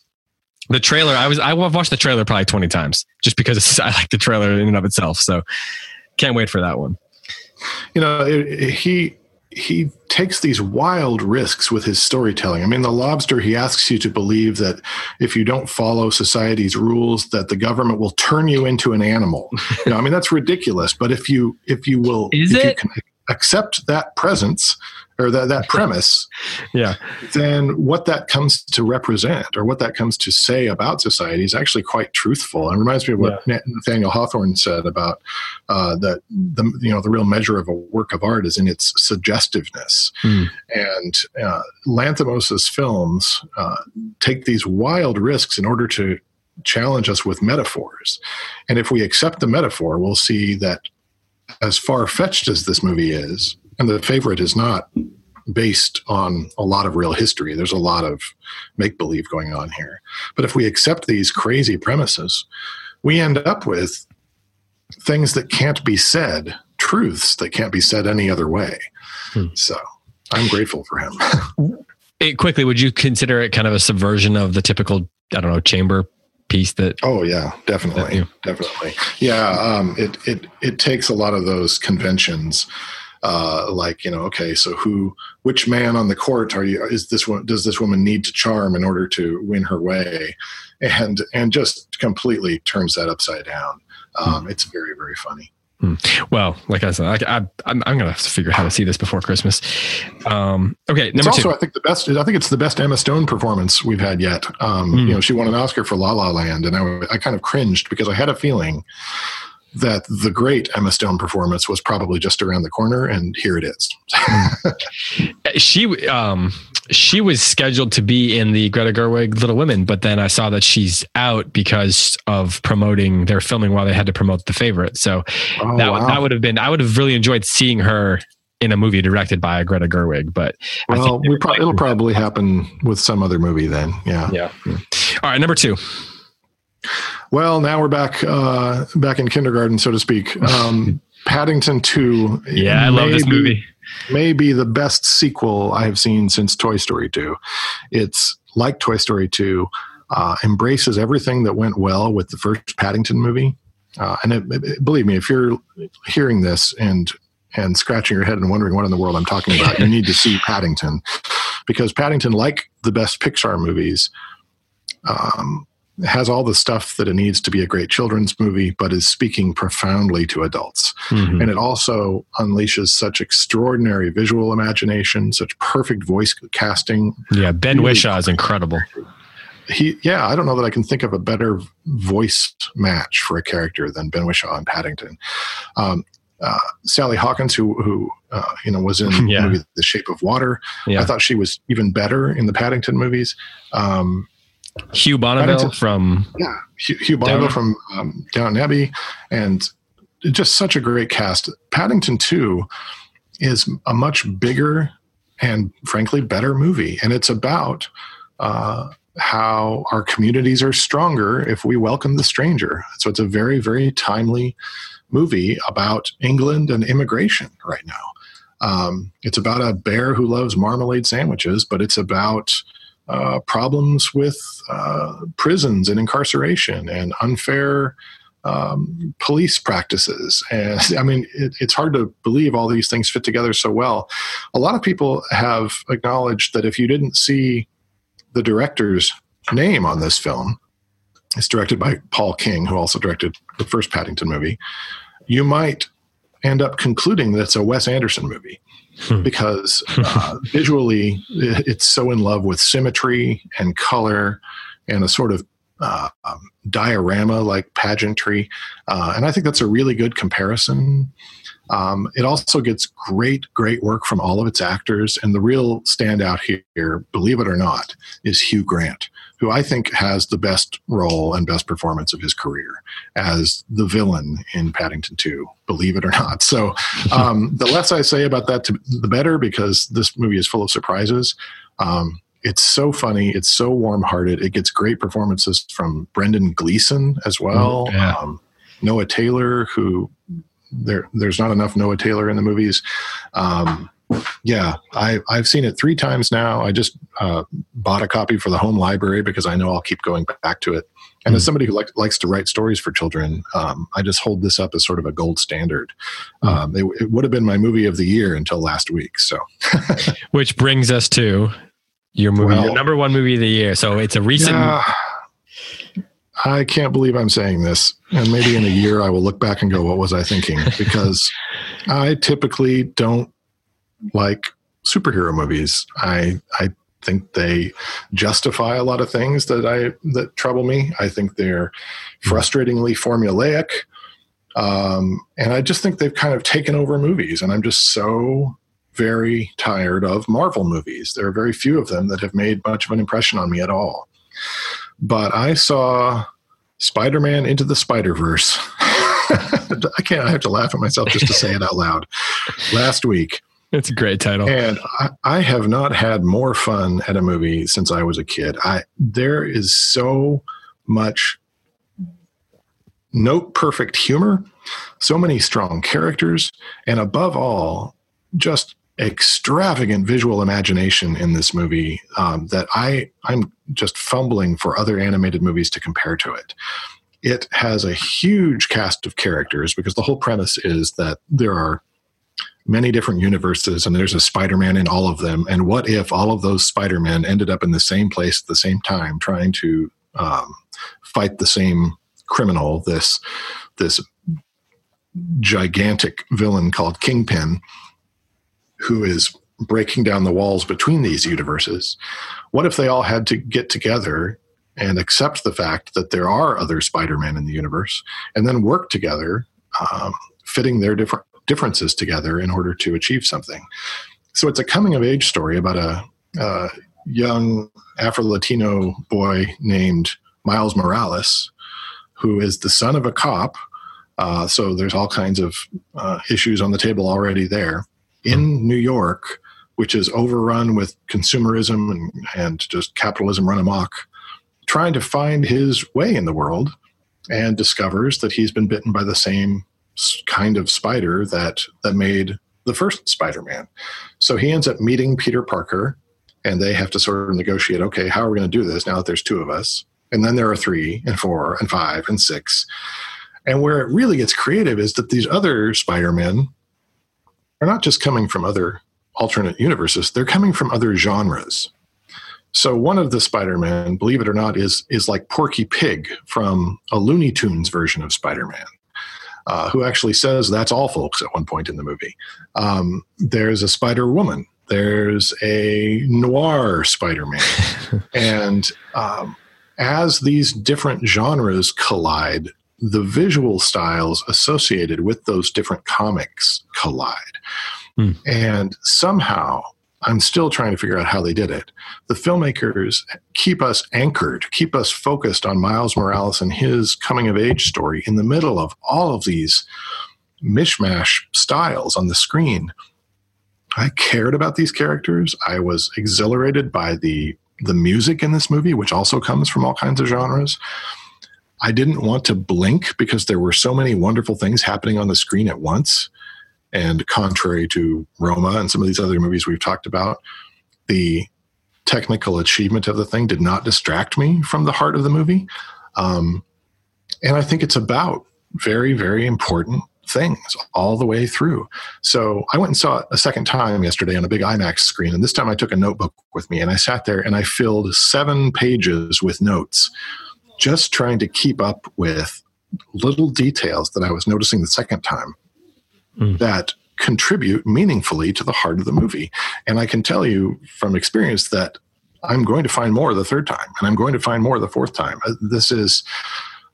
The trailer, I was, I've watched the trailer probably 20 times just because I like the trailer in and of itself. So can't wait for that one. You know, it, it, he, he takes these wild risks with his storytelling. I mean, the lobster, he asks you to believe that if you don't follow society's rules, that the government will turn you into an animal. you know, I mean, that's ridiculous. But if you, if you will, Is if it? you can accept that presence, or that, that premise, yeah, then what that comes to represent or what that comes to say about society is actually quite truthful. And reminds me of what yeah. Nathaniel Hawthorne said about uh, that the you know the real measure of a work of art is in its suggestiveness. Mm. And uh, Lanthimos's films uh, take these wild risks in order to challenge us with metaphors. And if we accept the metaphor, we'll see that as far fetched as this movie is, and the favorite is not based on a lot of real history. There's a lot of make believe going on here. But if we accept these crazy premises, we end up with things that can't be said, truths that can't be said any other way. Hmm. So I'm grateful for him. it, quickly, would you consider it kind of a subversion of the typical, I don't know, chamber piece that oh yeah definitely definitely yeah um, it it it takes a lot of those conventions uh, like you know okay so who which man on the court are you is this one does this woman need to charm in order to win her way and and just completely turns that upside down um, mm. it's very very funny hmm. Well, like I said, I, am I'm, I'm gonna have to figure out how to see this before Christmas. Um, okay, number it's also, two. I think the best. I think it's the best Emma Stone performance we've had yet. Um, mm. You know, she won an Oscar for La La Land, and I, I kind of cringed because I had a feeling that the great Emma Stone performance was probably just around the corner, and here it is. she um, she was scheduled to be in the Greta Gerwig Little Women, but then I saw that she's out because of promoting. They're filming while they had to promote The Favorite, so oh, that wow. that would have been. I would have really enjoyed seeing her in a movie directed by Greta Gerwig, but well, we pro- it'll probably happen with some other movie then. Yeah. Yeah. All right, number two. Well, now we're back uh, back in kindergarten, so to speak. Um, Paddington Two. Yeah, I love this movie. May be the best sequel I have seen since Toy Story Two. It's like Toy Story Two, uh, embraces everything that went well with the first Paddington movie. Uh, and it, it, believe me, if you're hearing this and and scratching your head and wondering what in the world I'm talking about, you need to see Paddington because Paddington, like the best Pixar movies, um, has all the stuff that it needs to be a great children's movie, but is speaking profoundly to adults. Mm-hmm. And it also unleashes such extraordinary visual imagination, such perfect voice casting. Yeah, Ben really Whishaw is incredible. He, yeah, I don't know that I can think of a better voice match for a character than Ben Whishaw and Paddington. Um, uh, Sally Hawkins, who who uh, you know was in yeah. the movie The Shape of Water, yeah. I thought she was even better in the Paddington movies. Um, Hugh Bonneville from yeah, Hugh, Hugh Bonneville from um, Downton Abbey, and just such a great cast. Paddington Two is a much bigger and frankly better movie, and it's about uh, how our communities are stronger if we welcome the stranger. So it's a very very timely movie about England and immigration right now. Um, it's about a bear who loves marmalade sandwiches, but it's about uh, problems with uh, prisons and incarceration and unfair um, police practices. And I mean, it, it's hard to believe all these things fit together so well. A lot of people have acknowledged that if you didn't see the director's name on this film, it's directed by Paul King, who also directed the first Paddington movie, you might end up concluding that it's a Wes Anderson movie. Hmm. because uh, visually it's so in love with symmetry and color and a sort of uh, um, diorama like pageantry. Uh, and I think that's a really good comparison. Um, it also gets great, great work from all of its actors. And the real standout here, believe it or not, is Hugh Grant, who I think has the best role and best performance of his career as the villain in Paddington 2, believe it or not. So um, the less I say about that, to, the better, because this movie is full of surprises. Um, it's so funny. It's so warm hearted. It gets great performances from Brendan Gleeson as well. Mm, yeah. Um, Noah Taylor, who there there's not enough Noah Taylor in the movies. Um, yeah, I I've seen it three times now. I just uh, bought a copy for the home library because I know I'll keep going back to it. And mm. as somebody who like, likes to write stories for children, um, I just hold this up as sort of a gold standard. Mm. Um, it, it would have been my movie of the year until last week. So, which brings us to your movie, well, your number one movie of the year. So it's a recent. Yeah, I can't believe I'm saying this. And maybe in a year I will look back and go, what was I thinking? Because I typically don't like superhero movies. I, I think they justify a lot of things that I, that trouble me. I think they're frustratingly formulaic. Um, and I just think they've kind of taken over movies. And I'm just so very tired of Marvel movies. There are very few of them that have made much of an impression on me at all. But I saw Spider Man Into the Spider Verse. I can't, I have to laugh at myself just to say it out loud. Last week. It's a great title. And I, I, have not had more fun at a movie since I was a kid. I there is so much note perfect humor, so many strong characters, and above all, just extravagant visual imagination in this movie um, that I I'm just fumbling for other animated movies to compare to it. It has a huge cast of characters because the whole premise is that there are many different universes and there's a Spider-Man in all of them. And what if all of those Spider-Men ended up in the same place at the same time, trying to um, fight the same criminal, this this gigantic villain called Kingpin? Who is breaking down the walls between these universes. What if they all had to get together and accept the fact that there are other Spider-Man in the universe and then work together, um, fitting their different differences together in order to achieve something? So it's a coming of age story about a, a young Afro Latino boy named Miles Morales, who is the son of a cop. Uh, so there's all kinds of uh, issues on the table already there in New York, which is overrun with consumerism and, and just capitalism run amok, trying to find his way in the world and discovers that he's been bitten by the same kind of spider that that made the first Spider-Man. So he ends up meeting Peter Parker and they have to sort of negotiate, okay, how are we going to do this now that there's two of us? And then there are three and four and five and six. And where it really gets creative is that these other Spider-Men are not just coming from other alternate universes, they're coming from other genres. So one of the Spider-Man, believe it or not, is is like Porky Pig from a Looney Tunes version of Spider-Man, uh, who actually says that's all folks at one point in the movie. Um, there's a Spider Woman. There's a noir Spider-Man, and um, as these different genres collide, the visual styles associated with those different comics collide. Mm. And somehow, I'm still trying to figure out how they did it. The filmmakers keep us anchored, keep us focused on Miles Morales and his coming of age story in the middle of all of these mishmash styles on the screen. I cared about these characters. I was exhilarated by the the music in this movie, which also comes from all kinds of genres. I didn't want to blink because there were so many wonderful things happening on the screen at once. And contrary to Roma and some of these other movies we've talked about, the technical achievement of the thing did not distract me from the heart of the movie. Um, and I think it's about very, very important things all the way through. So I went and saw it a second time yesterday on a big IMAX screen. And this time I took a notebook with me and I sat there and I filled seven pages with notes, just trying to keep up with little details that I was noticing the second time mm. that contribute meaningfully to the heart of the movie. And I can tell you from experience that I'm going to find more the third time and I'm going to find more the fourth time. Uh, this is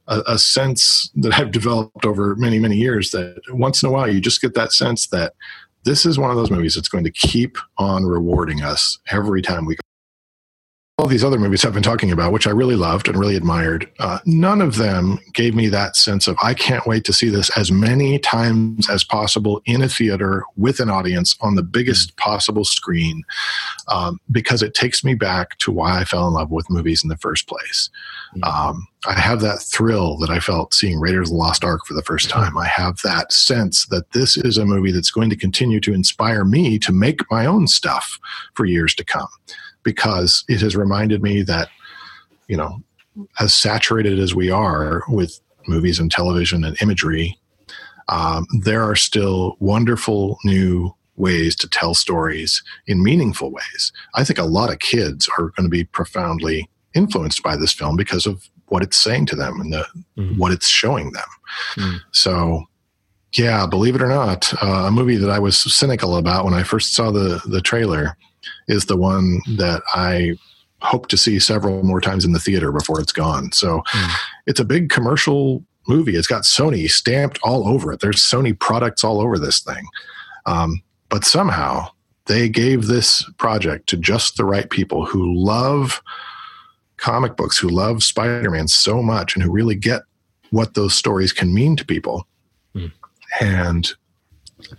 a, a, sense that I've developed over many, many years that once in a while you just get that sense that this is one of those movies that's going to keep on rewarding us every time we all these other movies I've been talking about, which I really loved and really admired, uh, none of them gave me that sense of I can't wait to see this as many times as possible in a theater with an audience on the biggest possible screen, um, because it takes me back to why I fell in love with movies in the first place. Mm. Um, I have that thrill that I felt seeing Raiders of the Lost Ark for the first time. I have that sense that this is a movie that's going to continue to inspire me to make my own stuff for years to come because it has reminded me that, you know, as saturated as we are with movies and television and imagery, um, there are still wonderful new ways to tell stories in meaningful ways. I think a lot of kids are going to be profoundly influenced by this film because of what it's saying to them and the, mm. what it's showing them. Mm. So, yeah, believe it or not, uh, a movie that I was cynical about when I first saw the the trailer is the one that I hope to see several more times in the theater before it's gone. So mm. it's a big commercial movie. It's got Sony stamped all over it. There's Sony products all over this thing. Um, but somehow they gave this project to just the right people who love comic books, who love Spider Man so much, and who really get what those stories can mean to people. Mm. And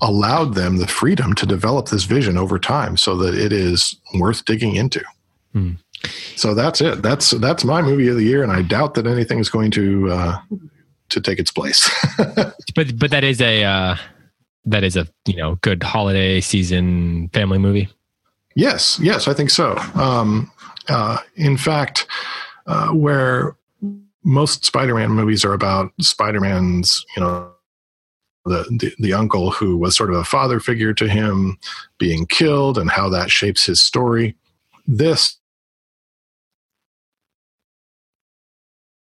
allowed them the freedom to develop this vision over time so that it is worth digging into. Hmm. So that's it. That's that's my movie of the year, and I doubt that anything is going to uh, to take its place. but but that is a uh, that is a you know good holiday season family movie. Yes, yes, I think so. Um, uh, in fact, uh, where most Spider-Man movies are about Spider-Man's you know the, the, the uncle who was sort of a father figure to him being killed and how that shapes his story. This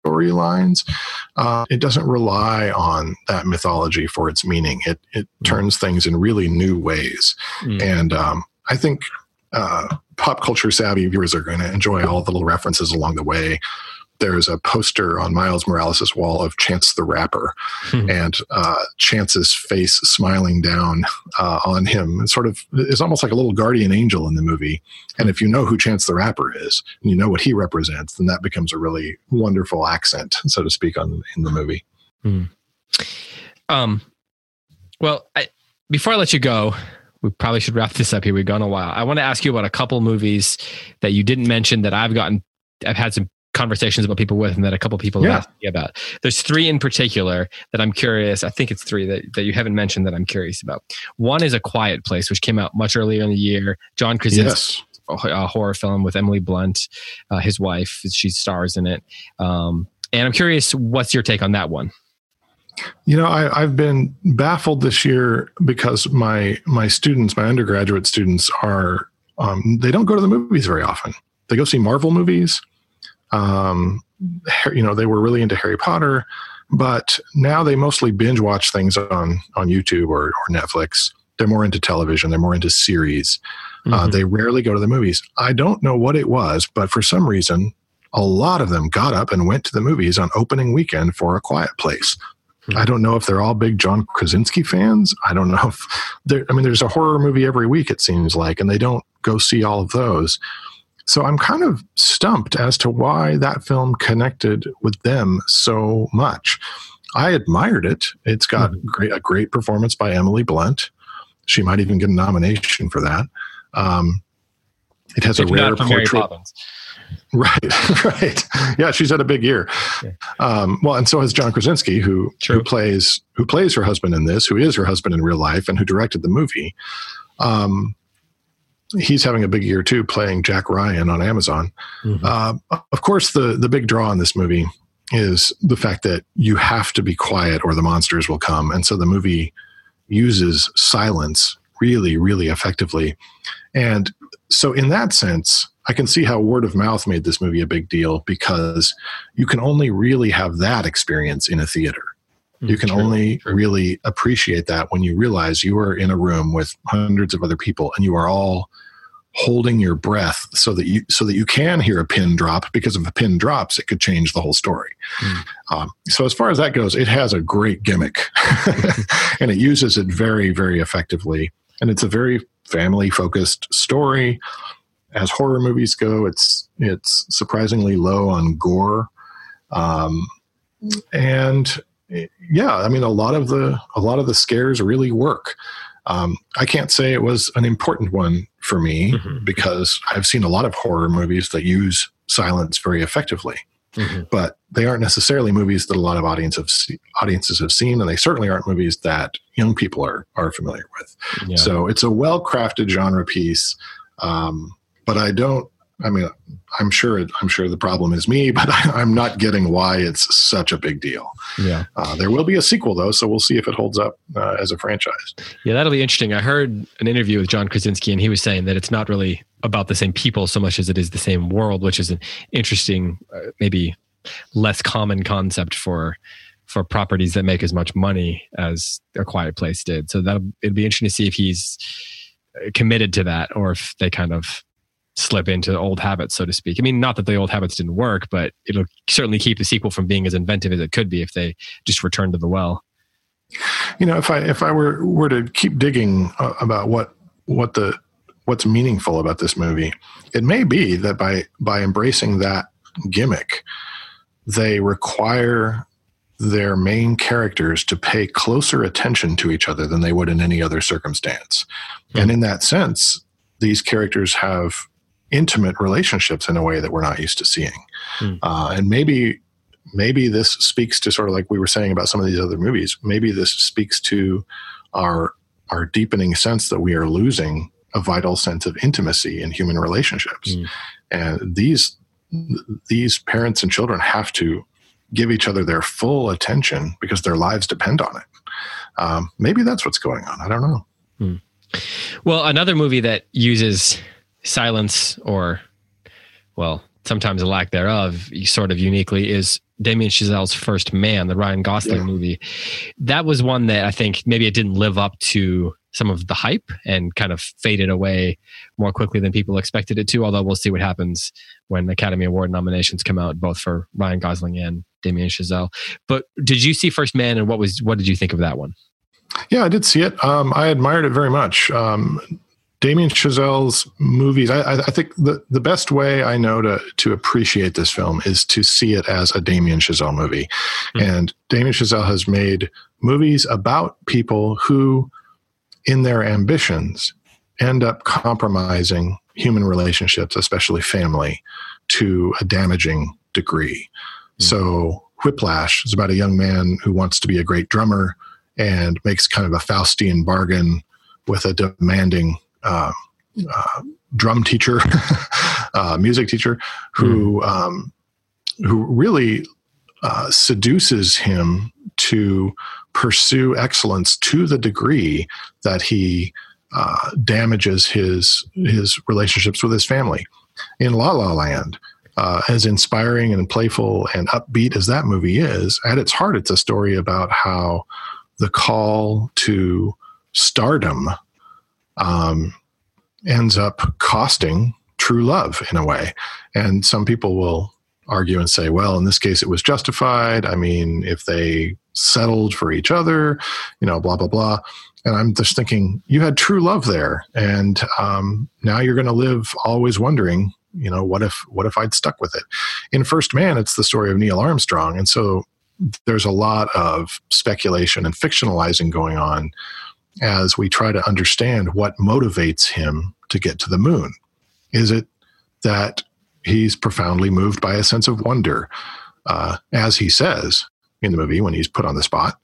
storylines, uh, it doesn't rely on that mythology for its meaning. It it mm. turns things in really new ways, mm. and um, I think uh, pop culture savvy viewers are going to enjoy all the little references along the way there's a poster on Miles Morales' wall of Chance the Rapper, hmm. and uh, Chance's face smiling down uh, on him. It's sort of is almost like a little guardian angel in the movie. And if you know who Chance the Rapper is, and you know what he represents, then that becomes a really wonderful accent, so to speak, on in the movie. Hmm. Um, well, I, before I let you go, we probably should wrap this up here. We've gone a while. I want to ask you about a couple movies that you didn't mention that I've gotten I've had some conversations about people with and that a couple people yeah. have asked me about. There's three in particular that I'm curious. I think it's three that, that you haven't mentioned that I'm curious about. One is A Quiet Place, which came out much earlier in the year. John Krasinski, yes. a, horror film with Emily Blunt, uh, his wife. She stars in it. Um, and I'm curious, what's your take on that one? You know, I, have been baffled this year because my my students, my undergraduate students, are um, they don't go to the movies very often. They go see Marvel movies um, you know, they were really into Harry Potter, but now they mostly binge watch things on on YouTube or, or Netflix. They're more into television. They're more into series. Uh, mm-hmm. Uh, they rarely go to the movies. I don't know what it was, but for some reason, a lot of them got up and went to the movies on opening weekend for A Quiet Place. Mm-hmm. I don't know if they're all big John Krasinski fans. I don't know if I mean, there's a horror movie every week, it seems like, and they don't go see all of those. So I'm kind of stumped as to why that film connected with them so much. I admired it. It's got mm-hmm. great, a great performance by Emily Blunt. She might even get a nomination for that. Um, it has if a rare portrait. Right, right. Yeah, she's had a big year. Yeah. Um, well, and so has John Krasinski, who True. who plays who plays her husband in this, who is her husband in real life, and who directed the movie. Um, he's having a big year too, playing Jack Ryan on Amazon. Mm-hmm. Uh, of course, the the big draw in this movie is the fact that you have to be quiet or the monsters will come, and so the movie uses silence really, really effectively. And so, in that sense, I can see how word of mouth made this movie a big deal because you can only really have that experience in a theater. Mm, you can true, only true. really appreciate that when you realize you are in a room with hundreds of other people and you are all holding your breath so that you so that you can hear a pin drop because if a pin drops it could change the whole story. Mm. um, so as far as that goes it has a great gimmick. And it uses it very very effectively. And it's a very family focused story. As horror movies go it's it's surprisingly low on gore. Um, and yeah i mean a lot of the a lot of the scares really work um, I can't say it was an important one for me mm-hmm. because I've seen a lot of horror movies that use silence very effectively. Mm-hmm. But they aren't necessarily movies that a lot of audience have see, audiences have seen, and they certainly aren't movies that young people are are familiar with. Yeah. So it's a well crafted genre piece. Um, but I don't I mean, I'm sure it, I'm sure the problem is me, but I, am not getting why it's such a big deal. Yeah, uh, there will be a sequel though, so we'll see if it holds up uh, as a franchise. Yeah, that'll be interesting. I heard an interview with John Krasinski, and he was saying that it's not really about the same people so much as it is the same world, which is an interesting, uh, maybe less common concept for for properties that make as much money as A Quiet Place did. So that it'd be interesting to see if he's uh, committed to that or if they kind of slip into old habits, so to speak. I mean, not that the old habits didn't work, but it'll certainly keep the sequel from being as inventive as it could be if they just return to the well. You know, if I if I were were to keep digging uh, about what what the what's meaningful about this movie, it may be that by by embracing that gimmick, they require their main characters to pay closer attention to each other than they would in any other circumstance. Mm-hmm. And in that sense, these characters have intimate relationships in a way that we're not used to seeing. Mm. Uh, and maybe maybe this speaks to sort of like we were saying about some of these other movies. Maybe this speaks to our our deepening sense that we are losing a vital sense of intimacy in human relationships. Mm. And these these parents and children have to give each other their full attention because their lives depend on it. Um, maybe that's what's going on. I don't know. Mm. Well, another movie that uses silence or, well, sometimes a lack thereof, sort of uniquely, is Damien Chazelle's First Man, the Ryan Gosling yeah. movie. That was one that I think maybe it didn't live up to some of the hype and kind of faded away more quickly than people expected it to. Although we'll see what happens when Academy Award nominations come out, both for Ryan Gosling and Damien Chazelle. But did you see First Man, and what was what did you think of that one? Yeah, I did see it. Um, I admired it very much. Um, Damien Chazelle's movies, I, I, think the, the best way I know to, to appreciate this film is to see it as a Damien Chazelle movie. Mm-hmm. And Damien Chazelle has made movies about people who, in their ambitions, end up compromising human relationships, especially family, to a damaging degree. Mm-hmm. So, Whiplash is about a young man who wants to be a great drummer and makes kind of a Faustian bargain with a demanding uh, uh, drum teacher, uh, music teacher, who mm. um, who really uh, seduces him to pursue excellence to the degree that he uh, damages his his relationships with his family. In La La Land, uh, as inspiring and playful and upbeat as that movie is, at its heart, it's a story about how the call to stardom um, ends up costing true love in a way. And some people will argue and say, well, in this case, it was justified. I mean, if they settled for each other, you know, blah, blah, blah. And I'm just thinking, you had true love there. And um, now you're going to live always wondering, you know, what if, what if I'd stuck with it? In First Man, it's the story of Neil Armstrong. And so there's a lot of speculation and fictionalizing going on as we try to understand what motivates him to get to the moon. Is it that he's profoundly moved by a sense of wonder, uh, as he says in the movie when he's put on the spot?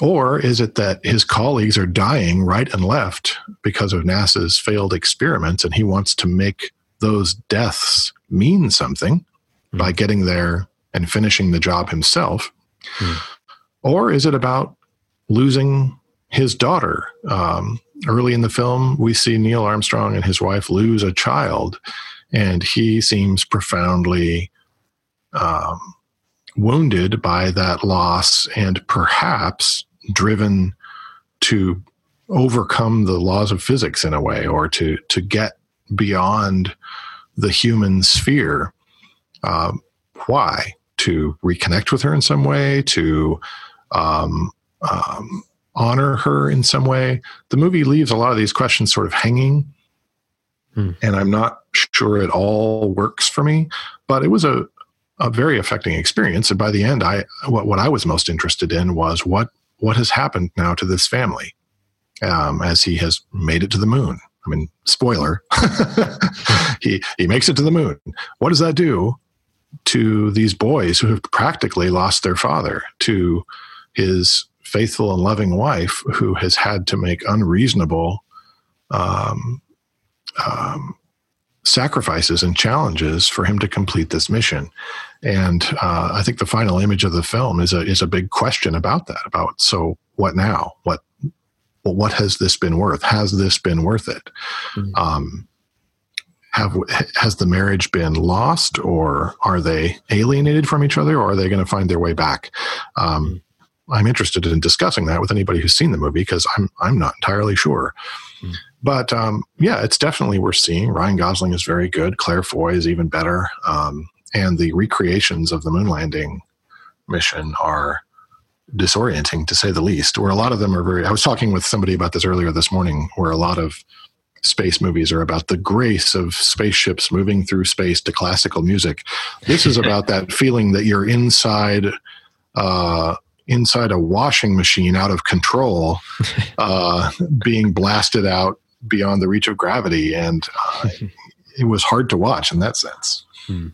Or is it that his colleagues are dying right and left because of NASA's failed experiments and he wants to make those deaths mean something mm. by getting there and finishing the job himself? Mm. Or is it about losing his daughter? Um, early in the film, we see Neil Armstrong and his wife lose a child, and he seems profoundly um, wounded by that loss and perhaps driven to overcome the laws of physics in a way or to to get beyond the human sphere um, why to reconnect with her in some way to um, um, honor her in some way the movie leaves a lot of these questions sort of hanging hmm. and i'm not sure it all works for me but it was a, a very affecting experience and by the end i what, what i was most interested in was what what has happened now to this family um, as he has made it to the moon. I mean, spoiler, he he makes it to the moon. What does that do to these boys who have practically lost their father? To his faithful and loving wife who has had to make unreasonable um, um, sacrifices and challenges for him to complete this mission. And uh, I think the final image of the film is a is a big question about that. About so what now? What what has this been worth? Has this been worth it? Mm-hmm. Um, have has the marriage been lost, or are they alienated from each other, or are they going to find their way back? Um. I'm interested in discussing that with anybody who's seen the movie because I'm I'm not entirely sure. Mm-hmm. But um, yeah, it's definitely worth seeing. Ryan Gosling is very good. Claire Foy is even better. Um, and the recreations of the moon landing mission are disorienting to say the least. Where a lot of them are very. I was talking with somebody about this earlier this morning, where a lot of space movies are about the grace of spaceships moving through space to classical music. This is about that feeling that you're inside. Uh, inside a washing machine out of control, uh, being blasted out beyond the reach of gravity, and uh, it was hard to watch in that sense. Hmm.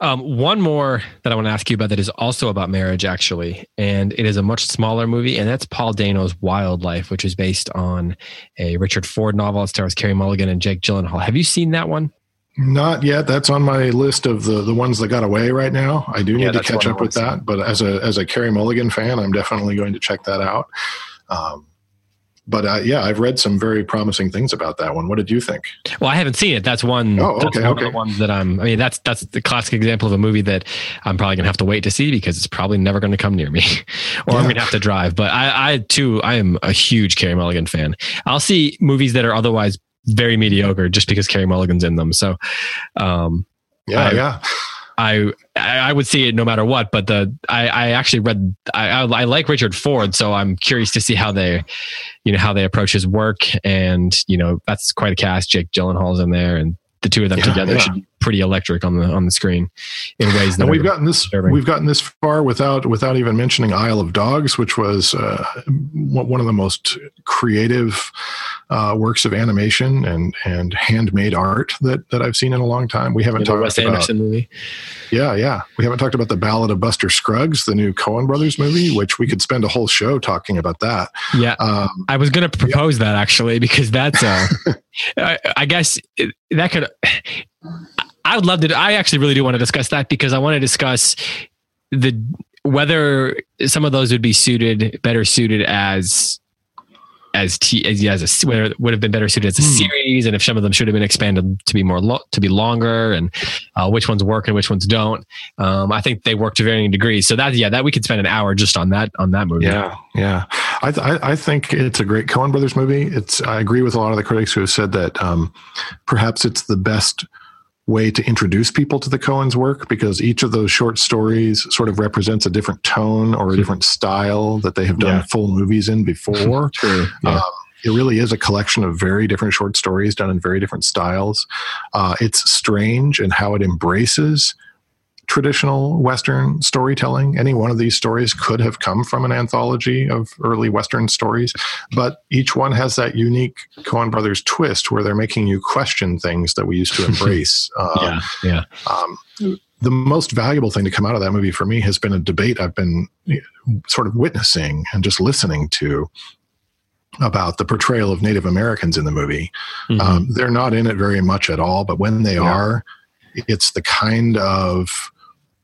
Um, one more that I want to ask you about that is also about marriage, actually, and it is a much smaller movie, and that's Paul Dano's Wildlife, which is based on a Richard Ford novel. It stars Carey Mulligan and Jake Gyllenhaal. Have you seen that one? Not yet. That's on my list of the the ones that got away right now. I do need yeah, to catch up with that. But as a as a Carey Mulligan fan, I'm definitely going to check that out. Um, but uh, yeah, I've read some very promising things about that one. What did you think? Well, I haven't seen it. That's one. Oh, okay, that's one okay. Of the ones that I'm. I mean, that's that's the classic example of a movie that I'm probably gonna have to wait to see because it's probably never going to come near me, or yeah. I'm gonna have to drive. But I, I too, I am a huge Carey Mulligan fan. I'll see movies that are otherwise very mediocre just because Carey Mulligan's in them. So, um, yeah, I, yeah. I I would see it no matter what. But the I, I actually read I, I, I like Richard Ford, so I'm curious to see how they, you know, how they approach his work, and you know that's quite a cast. Jake Gyllenhaal's in there, and the two of them yeah, together yeah. should be pretty electric on the on the screen in ways that and we've gotten this disturbing. we've gotten this far without without even mentioning Isle of Dogs, which was uh, one of the most creative uh, works of animation and and handmade art that that I've seen in a long time. We haven't yeah, talked Wes about Anderson movie. Yeah, yeah. We haven't talked about the Ballad of Buster Scruggs, the new Coen Brothers movie, which we could spend a whole show talking about that. Yeah, um, I was going to propose yeah. that actually because that's uh, I, I guess that could. I would love to. I actually really do want to discuss that because I want to discuss the whether some of those would be suited better suited as as t as, as a whether it would have been better suited as a mm. series, and if some of them should have been expanded to be more lo- to be longer, and uh, which ones work and which ones don't. Um, I think they work to varying degrees. So that yeah, that we could spend an hour just on that on that movie. Yeah, yeah. I th- I think it's a great Coen Brothers movie. It's I agree with a lot of the critics who have said that um, perhaps it's the best way to introduce people to the Coens work because each of those short stories sort of represents a different tone or a different style that they have done yeah. full movies in before. True. Yeah. Um, it really is a collection of very different short stories done in very different styles. Uh, it's strange in how it embraces traditional Western storytelling. Any one of these stories could have come from an anthology of early Western stories, but each one has that unique Coen Brothers twist where they're making you question things that we used to embrace. Um, yeah, yeah. Um, the most valuable thing to come out of that movie for me has been a debate I've been sort of witnessing and just listening to about the portrayal of Native Americans in the movie. Mm-hmm. Um, they're not in it very much at all, but when they yeah. are, it's the kind of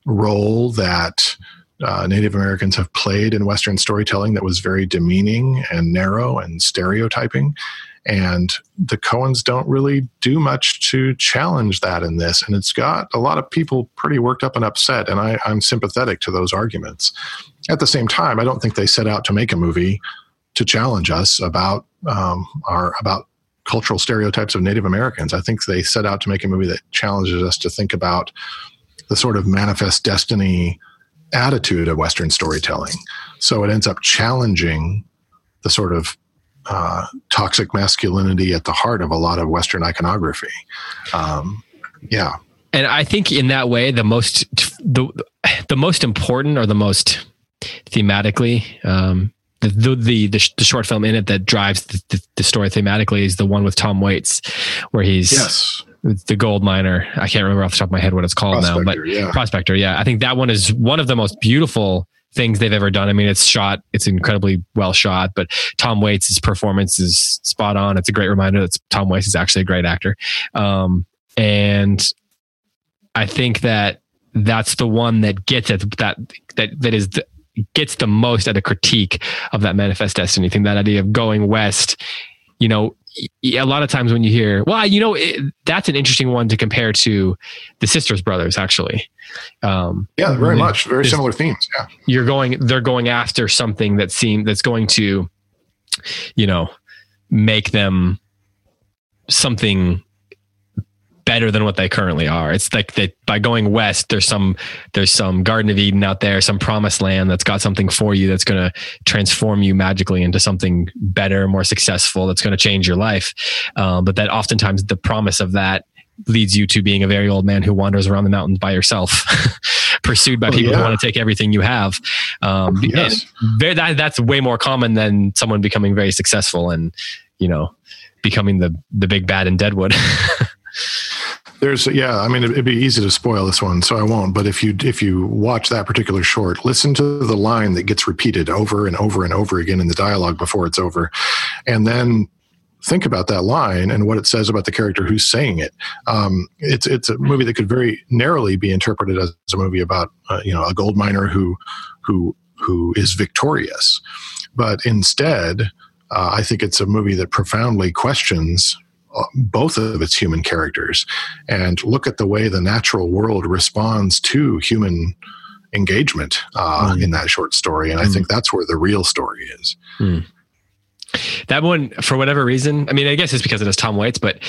role that uh, Native Americans have played in Western storytelling that was very demeaning and narrow and stereotyping. And the Coens don't really do much to challenge that in this. And it's got a lot of people pretty worked up and upset. And I, I'm sympathetic to those arguments. At the same time, I don't think they set out to make a movie to challenge us about um, our about cultural stereotypes of Native Americans. I think they set out to make a movie that challenges us to think about the sort of manifest destiny attitude of Western storytelling. So it ends up challenging the sort of uh, toxic masculinity at the heart of a lot of Western iconography. Um, yeah, and I think in that way, the most the the most important or the most thematically um, the, the, the the short film in it that drives the, the, the, story thematically is the one with Tom Waits, where he's yes. the gold miner. I can't remember off the top of my head what it's called Prospector, now, but yeah. Prospector. Yeah, I think that one is one of the most beautiful things they've ever done. I mean, it's shot, it's incredibly well shot, but Tom Waits' performance is spot on. It's a great reminder that Tom Waits is actually a great actor. Um, and I think that that's the one that gets it that that that is the, gets the most at a critique of that manifest destiny thing. That idea of going west, you know, a lot of times when you hear, well, you know, it, that's an interesting one to compare to the Sisters Brothers, actually. Um, yeah, very much, very similar themes. Yeah, you're going, they're going after something that seem that's going to, you know, make them something better than what they currently are. It's like that by going west, there's some there's some Garden of Eden out there, some promised land that's got something for you that's going to transform you magically into something better, more successful, that's going to change your life. Um, but that oftentimes the promise of that leads you to being a very old man who wanders around the mountains by yourself, pursued by oh, people yeah. who want to take everything you have. Um, yes. Very, that, that's way more common than someone becoming very successful and, you know, becoming the the big bad in Deadwood. There's yeah, I mean it'd be easy to spoil this one, so I won't. But if you if you watch that particular short, listen to the line that gets repeated over and over and over again in the dialogue before it's over, and then think about that line and what it says about the character who's saying it. Um, it's it's a movie that could very narrowly be interpreted as a movie about uh, you know a gold miner who who who is victorious, but instead, uh, I think it's a movie that profoundly questions both of its human characters and look at the way the natural world responds to human engagement uh, mm. in that short story. And mm. I think that's where the real story is. Mm. That one, for whatever reason, I mean, I guess it's because it has Tom Waits, but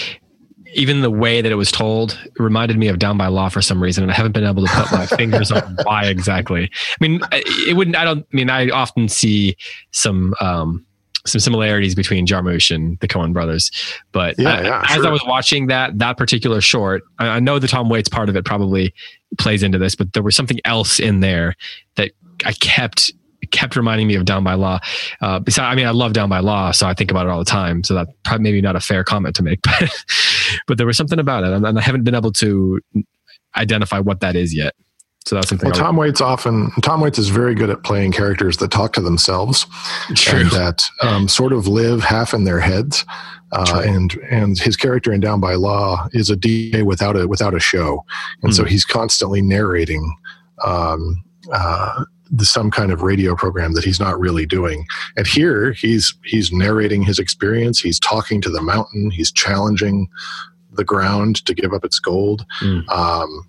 even the way that it was told reminded me of Down by Law for some reason, and I haven't been able to put my fingers on why exactly. I mean, it wouldn't. I don't I mean. I often see some um, some similarities between Jarmusch and the Coen brothers. But yeah, I, yeah, as sure. I was watching that that particular short, I, I, know the Tom Waits part of it probably plays into this, but there was something else in there that I kept kept reminding me of Down by Law. Uh, besides, I mean, I love Down by Law, so I think about it all the time. So that probably maybe not a fair comment to make, but but there was something about it, and I haven't been able to identify what that is yet. So that's something. Well, Tom Waits often Tom Waits is very good at playing characters that talk to themselves, True. and that um, sort of live half in their heads. Uh, and and his character in Down by Law is a DA without a without a show, and mm. so hmm. he's constantly narrating. Um, uh, the, some kind of radio program that he's not really doing. And here he's he's narrating his experience. He's talking to the mountain. He's challenging the ground to give up its gold. Mm. Um,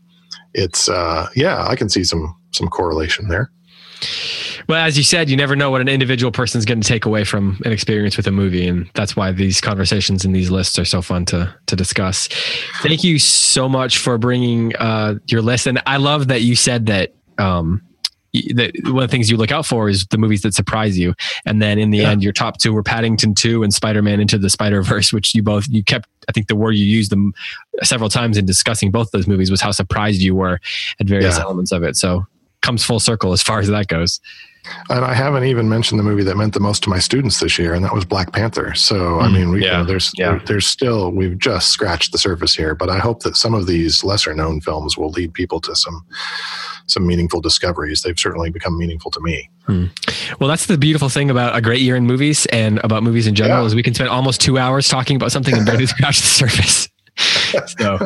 it's uh, yeah, I can see some some correlation there. Well, as you said, you never know what an individual person is going to take away from an experience with a movie, and that's why these conversations and these lists are so fun to to discuss. Thank you so much for bringing uh, your list, and I love that you said that um, that one of the things you look out for is the movies that surprise you. And then in the yeah. end, your top two were Paddington 2 and Spider Man Into the Spider Verse, which you both, you kept, I think the word you used them several times in discussing both those movies was how surprised you were at various yeah. elements of it. So comes full circle as far as that goes. And I haven't even mentioned the movie that meant the most to my students this year, and that was Black Panther. So, mm, I mean, we, yeah, you know, there's yeah. there's still we've just scratched the surface here, but I hope that some of these lesser known films will lead people to some some meaningful discoveries. They've certainly become meaningful to me. Hmm. Well, that's the beautiful thing about a great year in movies and about movies in general yeah. is we can spend almost two hours talking about something and barely scratch the surface. so,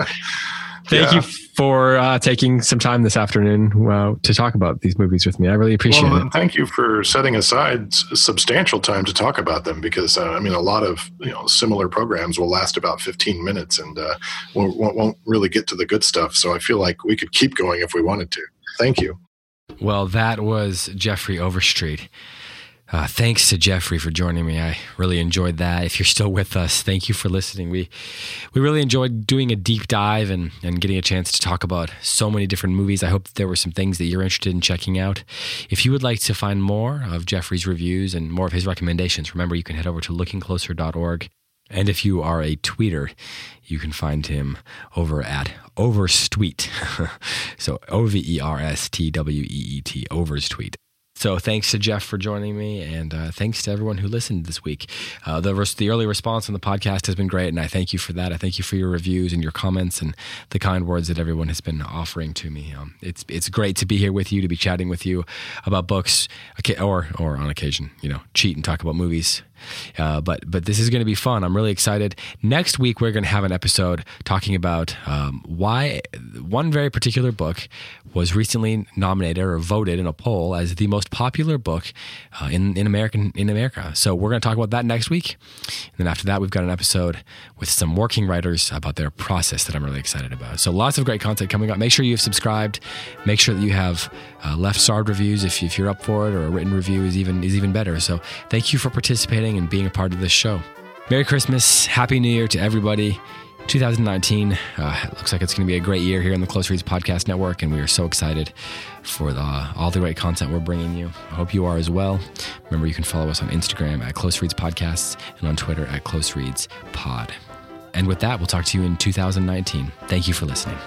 thank yeah. you for uh, taking some time this afternoon uh, to talk about these movies with me. I really appreciate well, it. Thank you for setting aside substantial time to talk about them because uh, I mean, a lot of you know similar programs will last about 15 minutes and uh, won't, won't really get to the good stuff. So I feel like we could keep going if we wanted to. Thank you. Well, that was Jeffrey Overstreet. Uh, thanks to Jeffrey for joining me. I really enjoyed that. If you're still with us, thank you for listening. We we really enjoyed doing a deep dive and, and getting a chance to talk about so many different movies. I hope there were some things that you're interested in checking out. If you would like to find more of Jeffrey's reviews and more of his recommendations, remember you can head over to lookingcloser.org. And if you are a tweeter, you can find him over at Overstweet. so O V E R S T W E E T, Overstweet. So thanks to Jeff for joining me, and uh, thanks to everyone who listened this week. Uh, the res- the early response on the podcast has been great, and I thank you for that. I thank you for your reviews and your comments and the kind words that everyone has been offering to me. Um, it's it's great to be here with you, to be chatting with you about books, or or on occasion, you know, cheat and talk about movies. Uh, but but this is going to be fun. I'm really excited. Next week we're going to have an episode talking about um, why one very particular book was recently nominated or voted in a poll as the most popular book uh, in in American in America. So we're going to talk about that next week. And then after that we've got an episode with some working writers about their process that I'm really excited about. So lots of great content coming up. Make sure you've subscribed. Make sure that you have uh, left starred reviews if, if you're up for it, or a written review is even is even better. So thank you for participating and being a part of this show. Merry Christmas, Happy New Year to everybody. 2019 uh, looks like it's going to be a great year here in the Close Reads Podcast Network, and we are so excited for the, all the great content we're bringing you. I hope you are as well. Remember, you can follow us on Instagram at Close Reads Podcasts and on Twitter at Close Reads Pod. And with that, we'll talk to you in 2019. Thank you for listening.